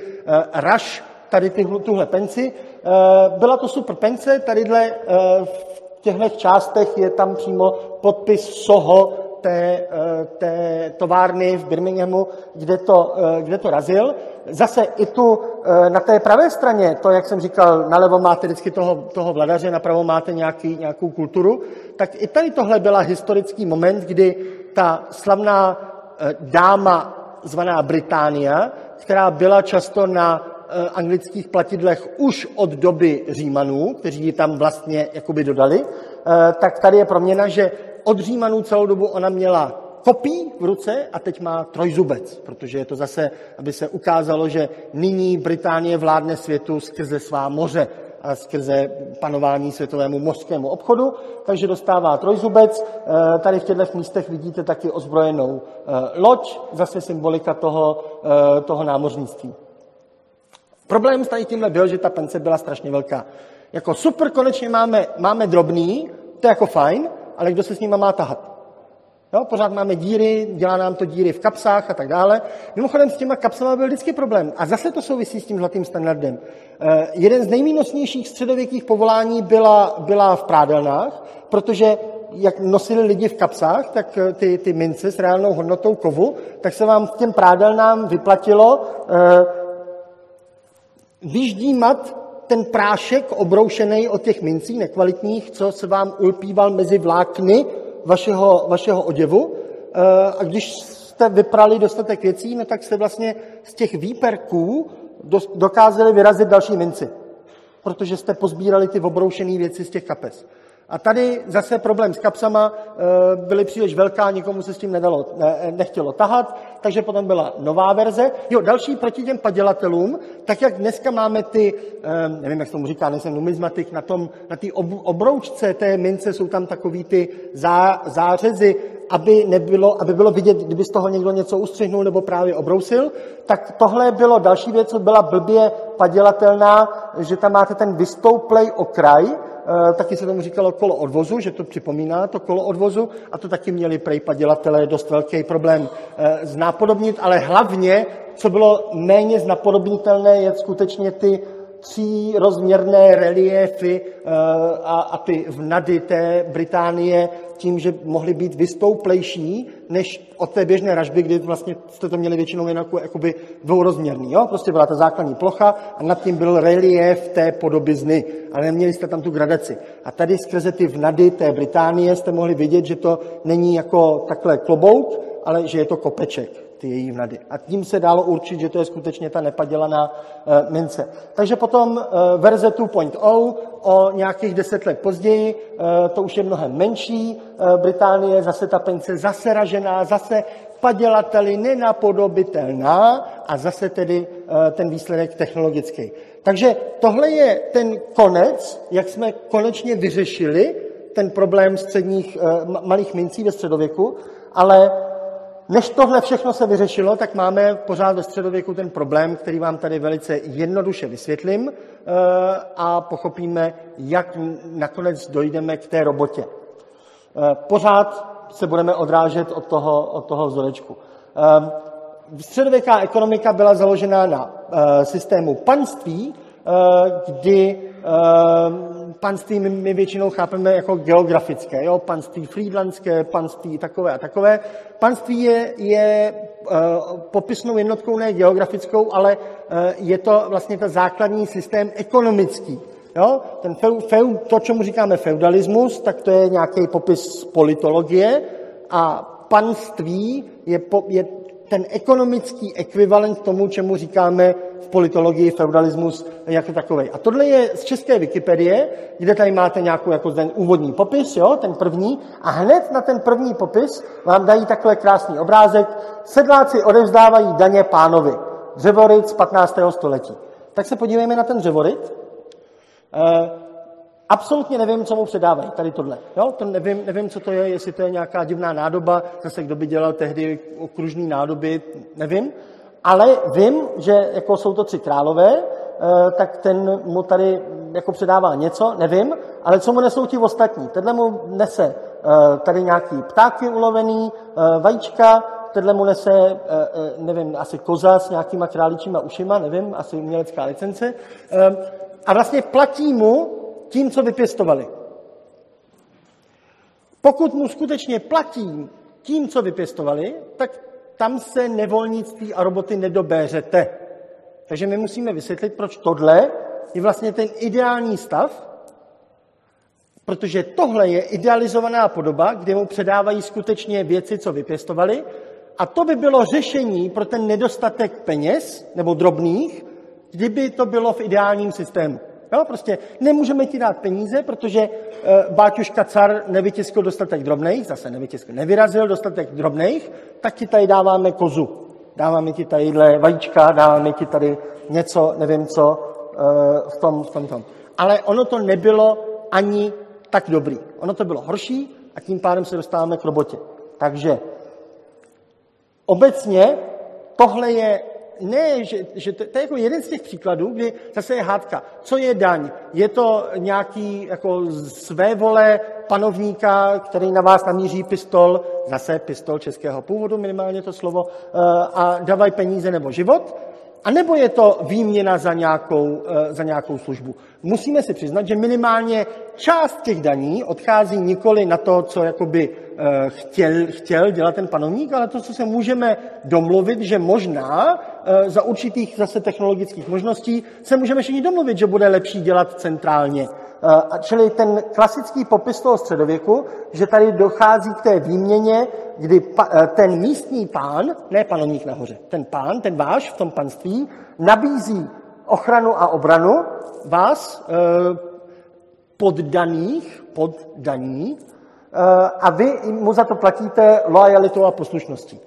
raš tady tuhle penci. Byla to super pence, tadyhle v těchto částech je tam přímo podpis SOHO té, eh, té továrny v Birminghamu, kde to, eh, kde to razil. Zase i tu eh, na té pravé straně, to, jak jsem říkal, nalevo máte vždycky toho, toho vladaře, napravo máte nějaký, nějakou kulturu, tak i tady tohle byla historický moment, kdy ta slavná dáma zvaná Británia, která byla často na anglických platidlech už od doby Římanů, kteří ji tam vlastně jakoby dodali, tak tady je proměna, že od Římanů celou dobu ona měla kopí v ruce a teď má trojzubec, protože je to zase, aby se ukázalo, že nyní Británie vládne světu skrze svá moře a skrze panování světovému mořskému obchodu, takže dostává trojzubec. Eh, tady v těchto místech vidíte taky ozbrojenou loď, zase symbolika toho, toho námořnictví. Problém s tady tímhle byl, že ta pence byla strašně velká. Jako super, konečně máme, máme drobný, to je jako fajn, ale kdo se s nima má tahat? Jo, pořád máme díry, dělá nám to díry v kapsách a tak dále. Mimochodem s těma kapsama byl vždycky problém. A zase to souvisí s tím zlatým standardem. Eh, jeden z nejvýnosnějších středověkých povolání byla, byla v prádelnách, protože jak nosili lidi v kapsách, tak eh, ty, ty mince s reálnou hodnotou kovu, tak se vám těm prádelnám vyplatilo eh, vyždímat ten prášek obroušený od těch mincí nekvalitních, co se vám ulpíval mezi vlákny vašeho, vašeho oděvu. Eh, a když jste vyprali dostatek věcí, no tak jste vlastně z těch výperků dokázali vyrazit další minci, protože jste pozbírali ty obroušené věci z těch kapes. A tady zase problém s kapsama, eh, byly příliš velká, nikomu se s tím nedalo, nechtělo tahat, takže potom byla nová verze. Jo, další proti těm padělatelům, tak jak dneska máme ty, eh, nevím, jak se tomu říká, nejsem numizmatik, na tom, na té obroučce té mince jsou tam takový ty zá, zářezy, aby, nebylo, aby bylo vidět, kdyby z toho někdo něco ustřihnul nebo právě obrousil, tak tohle bylo další věc, co byla blbě padělatelná, že tam máte ten vystouplej okraj, taky se tomu říkalo kolo odvozu, že to připomíná to kolo odvozu a to taky měli prej padělatelé dost velký problém znápodobnit, ale hlavně, co bylo méně znapodobnitelné, je skutečně ty tří rozměrné reliefy a, a ty vnady té Británie tím, že mohly být vystouplejší než od té běžné ražby, kdy vlastně jste to měli většinou jen jako, jakoby dvourozměrný. Jo? Prostě byla ta základní plocha a nad tím byl relief té podobizny, ale neměli jste tam tu gradaci. A tady skrze ty vnady té Británie jste mohli vidět, že to není jako takhle klobouk, ale že je to kopeček ty její vnady. A tím se dalo určit, že to je skutečně ta nepadělaná e, mince. Takže potom e, verze 2.0 o nějakých deset let později, e, to už je mnohem menší, Británie, zase ta pence zase ražená, zase padělateli nenapodobitelná a zase tedy ten výsledek technologický. Takže tohle je ten konec, jak jsme konečně vyřešili ten problém středních malých mincí ve středověku, ale než tohle všechno se vyřešilo, tak máme pořád ve středověku ten problém, který vám tady velice jednoduše vysvětlím eh, a pochopíme, jak nakonec dojdeme k té robotě. Eh, pořád se budeme odrážet od toho, od toho vzorečku. Eh, středověká ekonomika byla založena na systému panství, kdy panství my, my většinou chápeme jako geografické, jo? panství frýdlandské, panství takové a takové. Panství je, je uh, popisnou jednotkou ne geografickou, ale uh, je to vlastně ten základní systém ekonomický. Jo? Ten feu, feu, to, čemu říkáme feudalismus, tak to je nějaký popis politologie a panství je, po, je ten ekonomický ekvivalent tomu, čemu říkáme v politologii feudalismus jako takový. A tohle je z české Wikipedie, kde tady máte nějakou jako ten úvodní popis, jo, ten první, a hned na ten první popis vám dají takhle krásný obrázek. Sedláci odevzdávají daně pánovi. Dřevoryt z 15. století. Tak se podívejme na ten dřevoryt. Eh, Absolutně nevím, co mu předávají, tady tohle. Jo? To nevím, nevím, co to je, jestli to je nějaká divná nádoba, zase kdo by dělal tehdy okružní nádoby, nevím. Ale vím, že jako jsou to tři králové, eh, tak ten mu tady jako předává něco, nevím, ale co mu nesou ti ostatní? Tenhle mu nese eh, tady nějaký ptáky ulovený, eh, vajíčka, tenhle mu nese, nevím, asi koza s nějakýma králičíma ušima, nevím, asi umělecká licence. A vlastně platí mu tím, co vypěstovali. Pokud mu skutečně platí tím, co vypěstovali, tak tam se nevolnictví a roboty nedobéřete. Takže my musíme vysvětlit, proč tohle je vlastně ten ideální stav, protože tohle je idealizovaná podoba, kde mu předávají skutečně věci, co vypěstovali, a to by bylo řešení pro ten nedostatek peněz nebo drobných, kdyby to bylo v ideálním systému. Jo, prostě nemůžeme ti dát peníze, protože uh, Báťuška car nevytiskl dostatek drobných, zase nevytiskl, nevyrazil dostatek drobných, tak ti tady dáváme kozu. Dáváme ti tadyhle vajíčka, dáváme ti tady něco, nevím co, uh, v tom, v tom, tom. Ale ono to nebylo ani tak dobrý. Ono to bylo horší a tím pádem se dostáváme k robotě. Takže obecně tohle je ne, že, že to, to je jako jeden z těch příkladů, kdy zase je hádka. Co je daň? Je to nějaký jako své vole panovníka, který na vás namíří pistol, zase pistol českého původu, minimálně to slovo, eh, a dávají peníze nebo život? A nebo je to výměna za nějakou, eh, za nějakou službu? Musíme si přiznat, že minimálně část těch daní odchází nikoli na to, co jakoby eh, chtěl, chtěl dělat ten panovník, ale to, co se můžeme domluvit, že možná za určitých zase technologických možností se můžeme všichni domluvit, že bude lepší dělat centrálně. Čili ten klasický popis toho středověku, že tady dochází k té výměně, kdy ten místní pán, ne panovník nahoře, ten pán, ten váš v tom panství, nabízí ochranu a obranu vás, eh, poddaných, poddaní, eh, a vy mu za to platíte lojalitou a poslušností.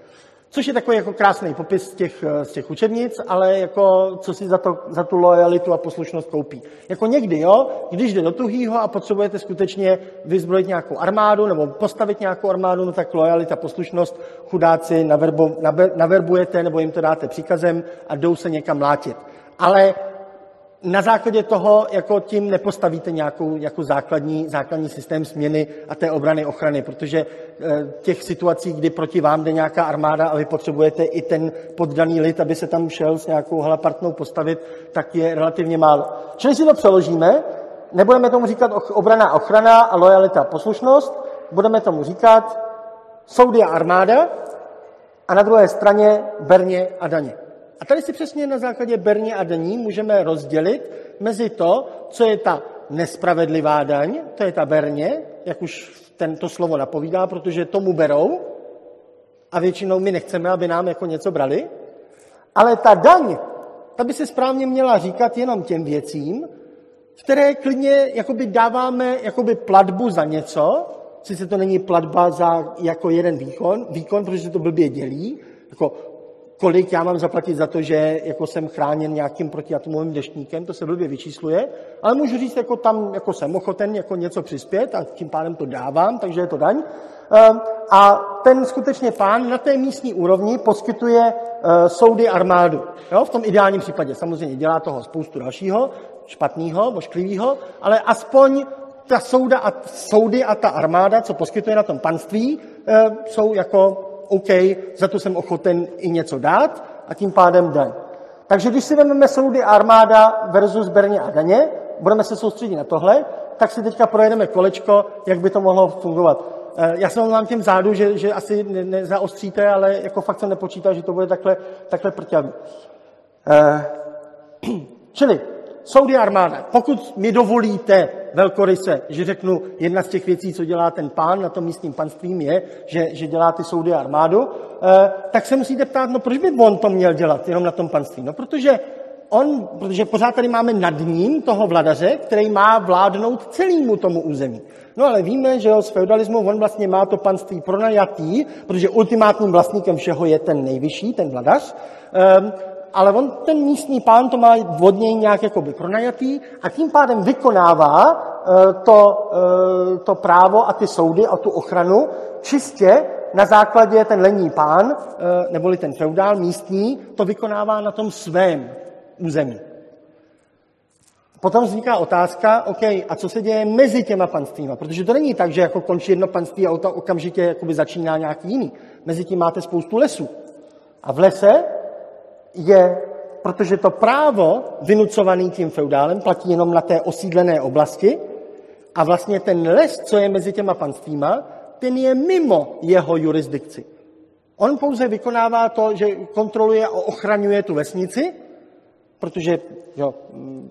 Což je takový jako krásný popis těch, eh, z těch učebnic, ale jako co si za, to, za tu lojalitu a poslušnost koupí. Jako někdy, jo, když jde do tuhýho a potřebujete skutečně vyzbrojit nějakou armádu nebo postavit nějakou armádu, no tak lojalita, poslušnost chudáci naverbo, naver, naverbujete nebo jim to dáte příkazem a jdou se někam mlátit. Ale na základě toho jako tím nepostavíte nějakou jako základní, základní systém směny a té obrany ochrany, protože eh, těch situací, kdy proti vám jde nějaká armáda a vy potřebujete i ten poddaný lid, aby se tam šel s nějakou halapartnou postavit, tak je relativně málo. Čili si to přeložíme, nebudeme tomu říkat obrana ochrana a lojalita poslušnost, budeme tomu říkat soudy a armáda a na druhé straně berně a daně. A tady si přesně na základě berně a daní můžeme rozdělit mezi to, co je ta nespravedlivá daň, to je ta berně, jak už tento slovo napovídá, protože tomu berou a většinou my nechceme, aby nám jako něco brali, ale ta daň, ta by se správně měla říkat jenom těm věcím, které klidně jakoby dáváme jakoby platbu za něco, sice to není platba za jako jeden výkon, výkon, protože se to blbě dělí, jako kolik já mám zaplatit za to, že jako jsem chráněn nějakým protiatomovým deštníkem, to se blbě vyčísluje, ale můžu říct, jako tam jako jsem ochoten jako něco přispět a tím pádem to dávám, takže je to daň. Ehm, a ten skutečně pán na té místní úrovni poskytuje eh, soudy armádu. Jo? V tom ideálním případě samozřejmě dělá toho spoustu dalšího, špatného, mošklivého, ale aspoň ta souda a, soudy a ta armáda, co poskytuje na tom panství, eh, jsou jako OK, za to jsem ochoten i něco dát a tím pádem daň. Takže když si vezmeme soudy armáda versus Berně a daně, budeme se soustředit na tohle, tak si teďka projedeme kolečko, jak by to mohlo fungovat. Eh, já se vám těm zádu, že, že asi nezaostříte, ale jako fakt jsem nepočítal, že to bude takhle, takhle prťavý. Eh, (clears throat) čili soudy armáda. Pokud mi dovolíte velkoryse, že řeknu, jedna z těch věcí, co dělá ten pán na tom místním panstvím, je, že, že dělá ty soudy armádu, eh, tak se musíte ptát, no proč by on to měl dělat jenom na tom panství? No protože on, protože pořád tady máme nad ním toho vladaře, který má vládnout celému tomu území. No ale víme, že jo, z feudalismu on vlastně má to panství pronajatý, protože ultimátním vlastníkem všeho je ten nejvyšší, ten vladař. Um, ale on, ten místní pán to má od něj nějak jakoby pronajatý a tím pádem vykonává uh, to, uh, to právo a ty soudy a tu ochranu čistě na základě ten lenní pán, uh, neboli ten feudál místní, to vykonává na tom svém území. Potom vzniká otázka, OK, a co se děje mezi těma panstvíma? Protože to není tak, že jako končí jedno panství a okamžitě začíná nějaký jiný. Mezi tím máte spoustu lesů. A v lese je, protože to právo vynucované tím feudálem platí jenom na té osídlené oblasti a vlastně ten les, co je mezi těma panstvíma, ten je mimo jeho jurisdikci. On pouze vykonává to, že kontroluje a ochraňuje tu vesnici, protože jo,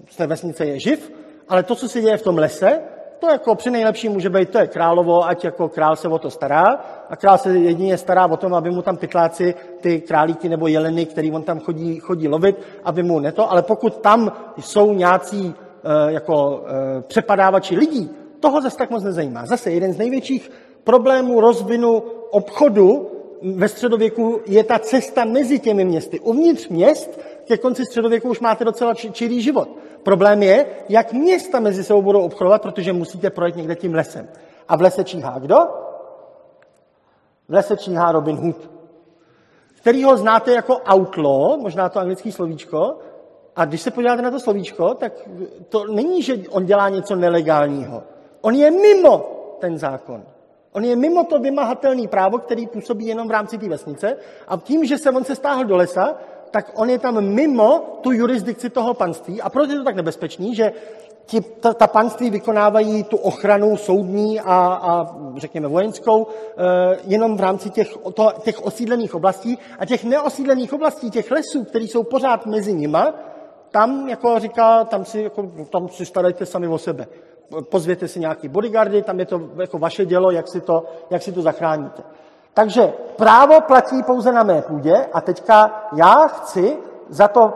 z té vesnice je živ, ale to, co se děje v tom lese, to jako při nejlepší může být, to je královo, ať jako král se o to stará. A král se jedině stará o tom, aby mu tam pytláci, ty králíky nebo jeleny, který on tam chodí, chodí lovit, aby mu neto. Ale pokud tam jsou nějací e, jako e, přepadávači lidí, toho zase tak moc nezajímá. Zase jeden z největších problémů rozvinu obchodu ve středověku je ta cesta mezi těmi městy. Uvnitř měst ke konci středověku už máte docela čirý život. Problém je, jak města mezi sebou budou obchodovat, protože musíte projet někde tím lesem. A v lese číhá kdo? V lese číhá Robin Hood, který ho znáte jako outlaw, možná to anglické slovíčko, a když se podíváte na to slovíčko, tak to není, že on dělá něco nelegálního. On je mimo ten zákon. On je mimo to vymahatelný právo, který působí jenom v rámci té vesnice a tím, že se on se stáhl do lesa, tak on je tam mimo tu jurisdikci toho panství. A proč je to tak nebezpečný, že ti, ta, ta panství vykonávají tu ochranu soudní a, a řekněme vojenskou e, jenom v rámci těch, to, těch osídlených oblastí a těch neosídlených oblastí, těch lesů, které jsou pořád mezi nima, tam, jako říká, tam si, jako, tam si starajte sami o sebe. Pozvěte si nějaký bodyguardy, tam je to jako vaše dělo, jak si to, jak si to zachráníte. Takže právo platí pouze na mé půdě a teďka já chci za to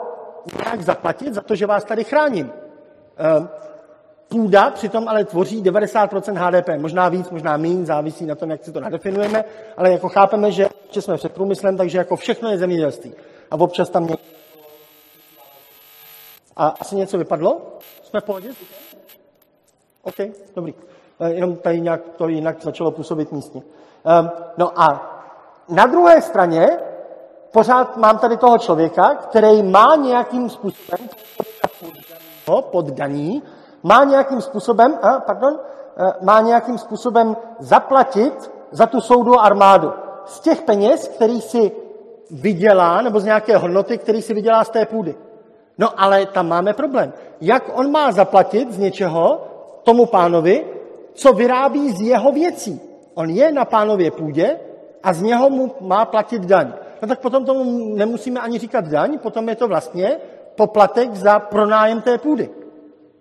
nějak zaplatit, za to, že vás tady chráním. Ehm, půda přitom ale tvoří 90% HDP, možná víc, možná méně, závisí na tom, jak si to nadefinujeme, ale jako chápeme, že, že jsme před průmyslem, takže jako všechno je zemědělství. A občas tam někdo... A asi něco vypadlo? Jsme v pohodě? OK, dobrý. E, jenom tady nějak to jinak začalo působit místně. Um, no a na druhé straně pořád mám tady toho člověka, který má nějakým způsobem pod daní, má nějakým způsobem, a, pardon, e, má nějakým způsobem zaplatit za tu soudu armádu. Z těch peněz, který si vydělá, nebo z nějaké hodnoty, který si vydělá z té půdy. No ale tam máme problém. Jak on má zaplatit z něčeho tomu pánovi, co vyrábí z jeho věcí? On je na pánově půdě a z něho mu má platit daň. No tak potom tomu nemusíme ani říkat daň, potom je to vlastně poplatek za pronájem té půdy.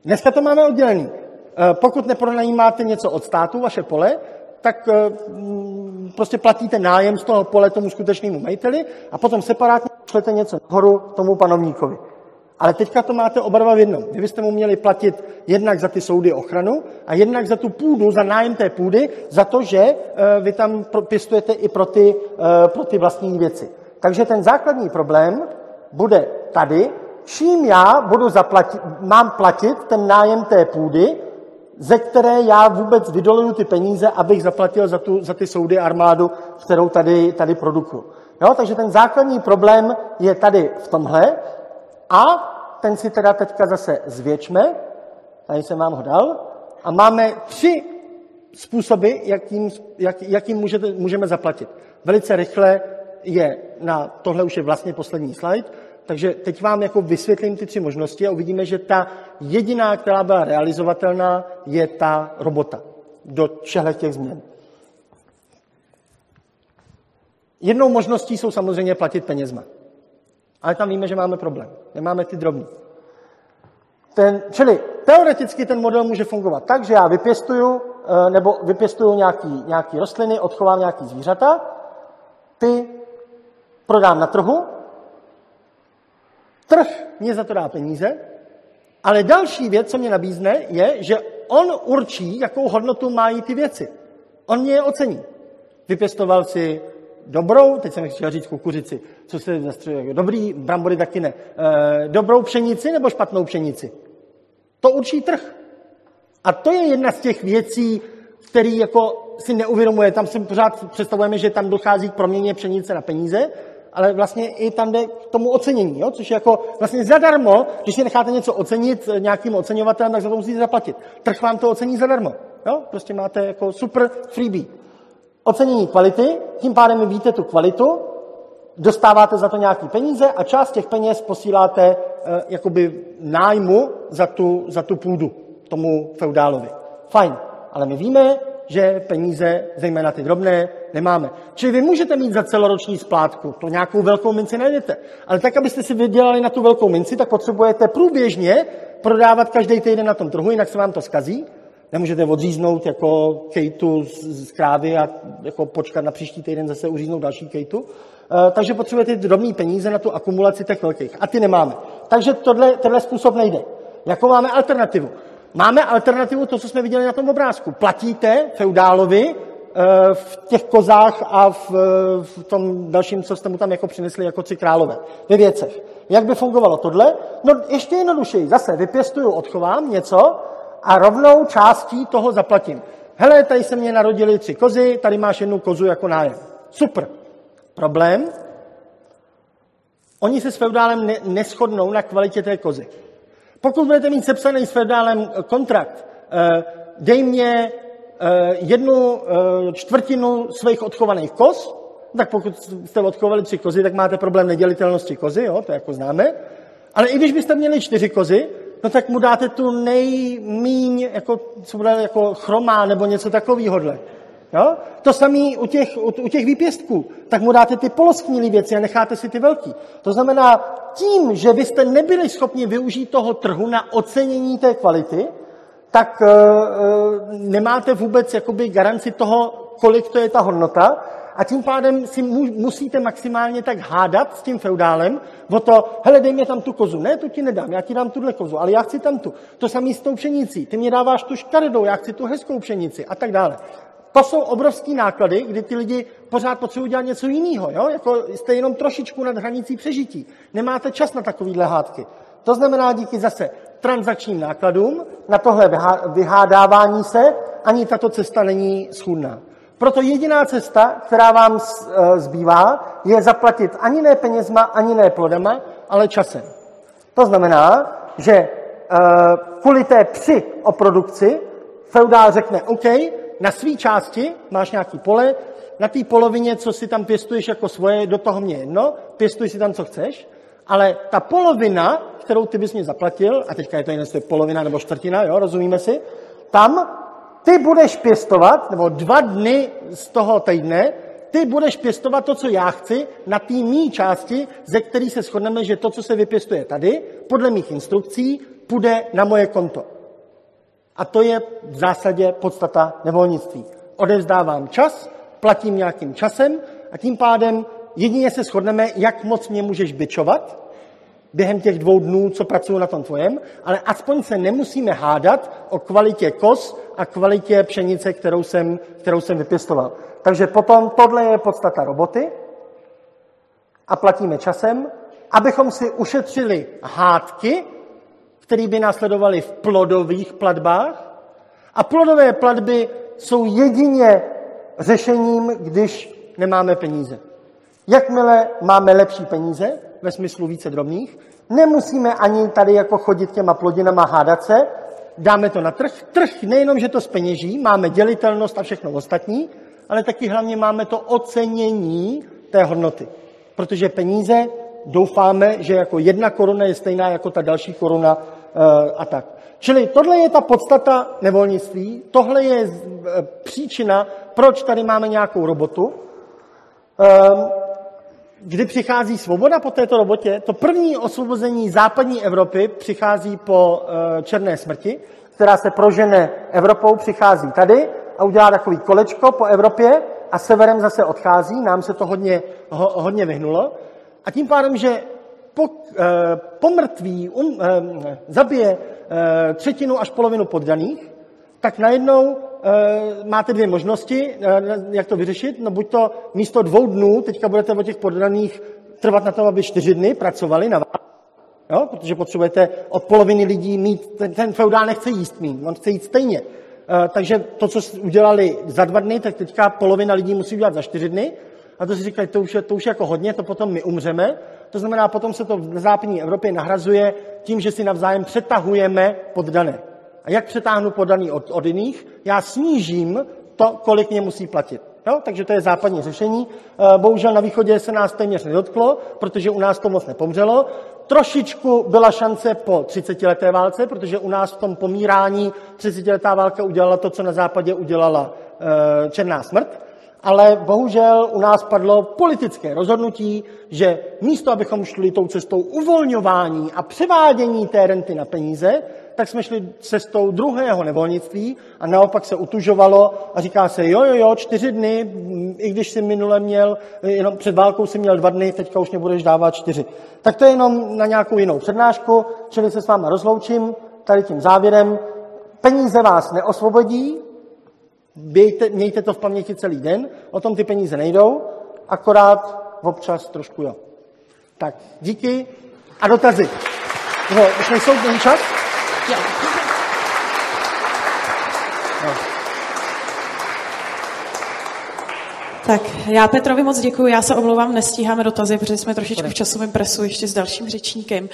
Dneska to máme oddělený. Eh, pokud nepronajímáte něco od státu, vaše pole, tak eh, mm, prostě platíte nájem z toho pole tomu skutečnému majiteli a potom separátně šlete něco nahoru tomu panovníkovi. Ale teďka to máte oba dva v jednom. Vy byste mu měli platit jednak za ty soudy ochranu a jednak za tu půdu, za nájem té půdy, za to, že eh, vy tam pěstujete i pro ty, pro ty vlastní věci. Takže ten základní problém bude tady, čím já budu zaplatit, mám platit ten nájem té půdy, ze které já vůbec vydoluju ty peníze, abych zaplatil za, tu, za ty soudy armádu, kterou tady, tady produkuju. Jo, takže ten základní problém je tady v tomhle a ten si teda teďka zase zvětšme, tady jsem vám ho dal, a máme tři způsoby, jakým, jak, jakým můžete, můžeme zaplatit. Velice rychle je na, tohle už je vlastně poslední slide, takže teď vám jako vysvětlím ty tři možnosti a uvidíme, že ta jediná, která byla realizovatelná, je ta robota do všech těch změn. Jednou možností jsou samozřejmě platit penězma. Ale tam víme, že máme problém. Nemáme ty drobní. Ten, čili teoreticky ten model může fungovat tak, že já vypěstuju, eh, nebo vypěstuju nějaký, nějaký rostliny, odchovám nějaký zvířata, ty prodám na trhu, trh mě za to dá peníze, ale další věc, co mě nabízne, je, že on určí, jakou hodnotu mají ty věci. On mě je ocení. Vypěstoval si dobrou, teď jsem chtěl říct kukuřici, co se zastřeluje, dobrý, brambory taky ne, e, dobrou pšenici nebo špatnou pšenici. To určí trh. A to je jedna z těch věcí, který jako si neuvědomuje. Tam si pořád představujeme, že tam dochází k proměně pšenice na peníze, ale vlastně i tam jde k tomu ocenění, jo? což je jako vlastně zadarmo, když si necháte něco ocenit nějakým oceňovatelem, tak za to musíte zaplatit. Trh vám to ocení zadarmo. Jo? Prostě máte jako super freebie. Ocenění kvality, tím pádem víte tu kvalitu, dostáváte za to nějaký peníze a část těch peněz posíláte eh, jakoby nájmu za tu, za tu půdu tomu feudálovi. Fajn, ale my víme, že peníze, zejména ty drobné, nemáme. Čili vy můžete mít za celoroční splátku, to nějakou velkou minci najdete. Ale tak, abyste si vydělali na tu velkou minci, tak potřebujete průběžně prodávat každý týden na tom trhu, jinak se vám to skazí. Nemůžete odříznout jako kejtu z, z krávy a jako počkat na příští týden zase uříznout další kejtu. E, takže potřebujete drobné peníze na tu akumulaci těch velkých. A ty nemáme. Takže tohle, tenhle způsob nejde. Jako máme alternativu? Máme alternativu, to, co jsme viděli na tom obrázku. Platíte feudálovi eh, v těch kozách a v, v tom dalším, co jste mu tam jako přinesli jako tři králové, ve věcech. Jak by fungovalo tohle? No ještě jednodušeji. Zase vypěstuju, odchovám něco a rovnou částí toho zaplatím. Hele, tady se mě narodili tři kozy, tady máš jednu kozu jako nájem. Super. Problém? Oni se s feudálem ne- neschodnou na kvalitě té kozy. Pokud budete mít sepsaný s fedálem eh, kontrakt, eh, dej mě eh, jednu čtvrtinu svých odchovaných koz, tak pokud jste odchovali tři kozy, tak máte problém nedělitelnosti kozy, jo, to jako známe. Ale i když byste měli čtyři kozy, no tak mu dáte tu nejmíň, jako, co bude jako chromá nebo něco takového. Jo? To samé u těch, u, u těch výpěstků. Tak mu dáte ty polosknilé věci a necháte si ty velký. To znamená, tím, že vy jste nebyli schopni využít toho trhu na ocenění té kvality, tak uh, nemáte vůbec jakoby garanci toho, kolik to je ta hodnota a tím pádem si mu, musíte maximálně tak hádat s tím feudálem o to, hele, dej mě tam tu kozu. Ne, tu ti nedám, já ti dám tuhle kozu, ale já chci tam tu. To samé s tou pšenicí. Ty mě dáváš tu škaredou, já chci tu hezkou pšenici a tak dále. To jsou obrovské náklady, kdy ty lidi pořád potřebují dělat něco jiného. Jo? Jako jste jenom trošičku nad hranicí přežití. Nemáte čas na takovýhle hádky. To znamená díky zase transakčním nákladům, na tohle vyhádávání se, ani tato cesta není schůdná. Proto jediná cesta, která vám e, zbývá, je zaplatit ani ne penězma, ani ne plodama, ale časem. To znamená, že kvůli té při o produkci feudál řekne, OK, na své části máš nějaký pole, na té polovině, co si tam pěstuješ jako svoje, do toho mě jedno, pěstuj si tam, co chceš, ale ta polovina, kterou ty bys mě zaplatil, a teďka je to jen polovina nebo čtvrtina, jo, rozumíme si, tam ty budeš pěstovat, nebo dva dny z toho týdne, ty budeš pěstovat to, co já chci, na té mý části, ze který se shodneme, že to, co se vypěstuje tady, podle mých instrukcí, půjde na moje konto. A to je v zásadě podstata nevolnictví. Odevzdávám čas, platím nějakým časem a tím pádem jedině se shodneme, jak moc mě můžeš byčovat během těch dvou dnů, co pracuji na tom tvojem, ale aspoň se nemusíme hádat o kvalitě kos a kvalitě pšenice, kterou jsem, kterou jsem vypěstoval. Takže potom tohle je podstata roboty a platíme časem, abychom si ušetřili hádky, které by následovaly v plodových platbách. A plodové platby jsou jedině řešením, když nemáme peníze. Jakmile máme lepší peníze, ve smyslu více drobných, nemusíme ani tady jako chodit těma plodinama hádat se, dáme to na trh. Trh nejenom, že to speněží, máme dělitelnost a všechno ostatní, ale taky hlavně máme to ocenění té hodnoty. Protože peníze doufáme, že jako jedna koruna je stejná jako ta další koruna eh, a tak. Čili tohle je ta podstata nevolnictví, tohle je eh, příčina, proč tady máme nějakou robotu. Ehm, kdy přichází svoboda po této robotě? To první osvobození západní Evropy přichází po eh, černé smrti, která se prožene Evropou, přichází tady a udělá takový kolečko po Evropě a severem zase odchází. Nám se to hodně, ho, hodně vyhnulo. A tím pádem, že po, eh, po mrtví um, eh, zabije eh, třetinu až polovinu poddaných, tak najednou eh, máte dvě možnosti, eh, jak to vyřešit. No buď to místo dvou dnů, teďka budete o těch poddaných trvat na tom, aby čtyři dny pracovali na vás, jo? protože potřebujete od poloviny lidí mít, ten, ten feudál nechce jíst mít, on chce jít stejně. Eh, takže to, co udělali za dva dny, tak teďka polovina lidí musí udělat za čtyři dny. A to si říkali, to už, je, to už je jako hodně, to potom my umřeme. To znamená, potom se to v západní Evropě nahrazuje tím, že si navzájem přetahujeme poddané. A jak přetáhnu podaný od, od jiných? Já snížím to, kolik mě musí platit. Jo? Takže to je západní řešení. Eh, bohužel na východě se nás téměř nedotklo, protože u nás to moc nepomřelo. Trošičku byla šance po 30-leté válce, protože u nás v tom pomírání 30-letá válka udělala to, co na západě udělala e, Černá smrt. Ale bohužel u nás padlo politické rozhodnutí, že místo, abychom šli tou cestou uvolňování a převádění té renty na peníze, tak jsme šli cestou druhého nevolnictví a naopak se utužovalo a říká se, jo, jo, jo, čtyři dny, i když si minule měl, jenom před válkou si měl dva dny, teďka už nebudeš dávat čtyři. Tak to je jenom na nějakou jinou přednášku, čili se s váma rozloučím tady tím závěrem. Peníze vás neosvobodí, Mějte, mějte to v paměti celý den, o tom ty peníze nejdou, akorát občas trošku jo. Tak, díky a dotazy. No, už nejsou, čas? No. Tak, já Petrovi moc děkuji, já se omlouvám, nestíháme dotazy, protože jsme trošičku v časovém presu ještě s dalším řečníkem.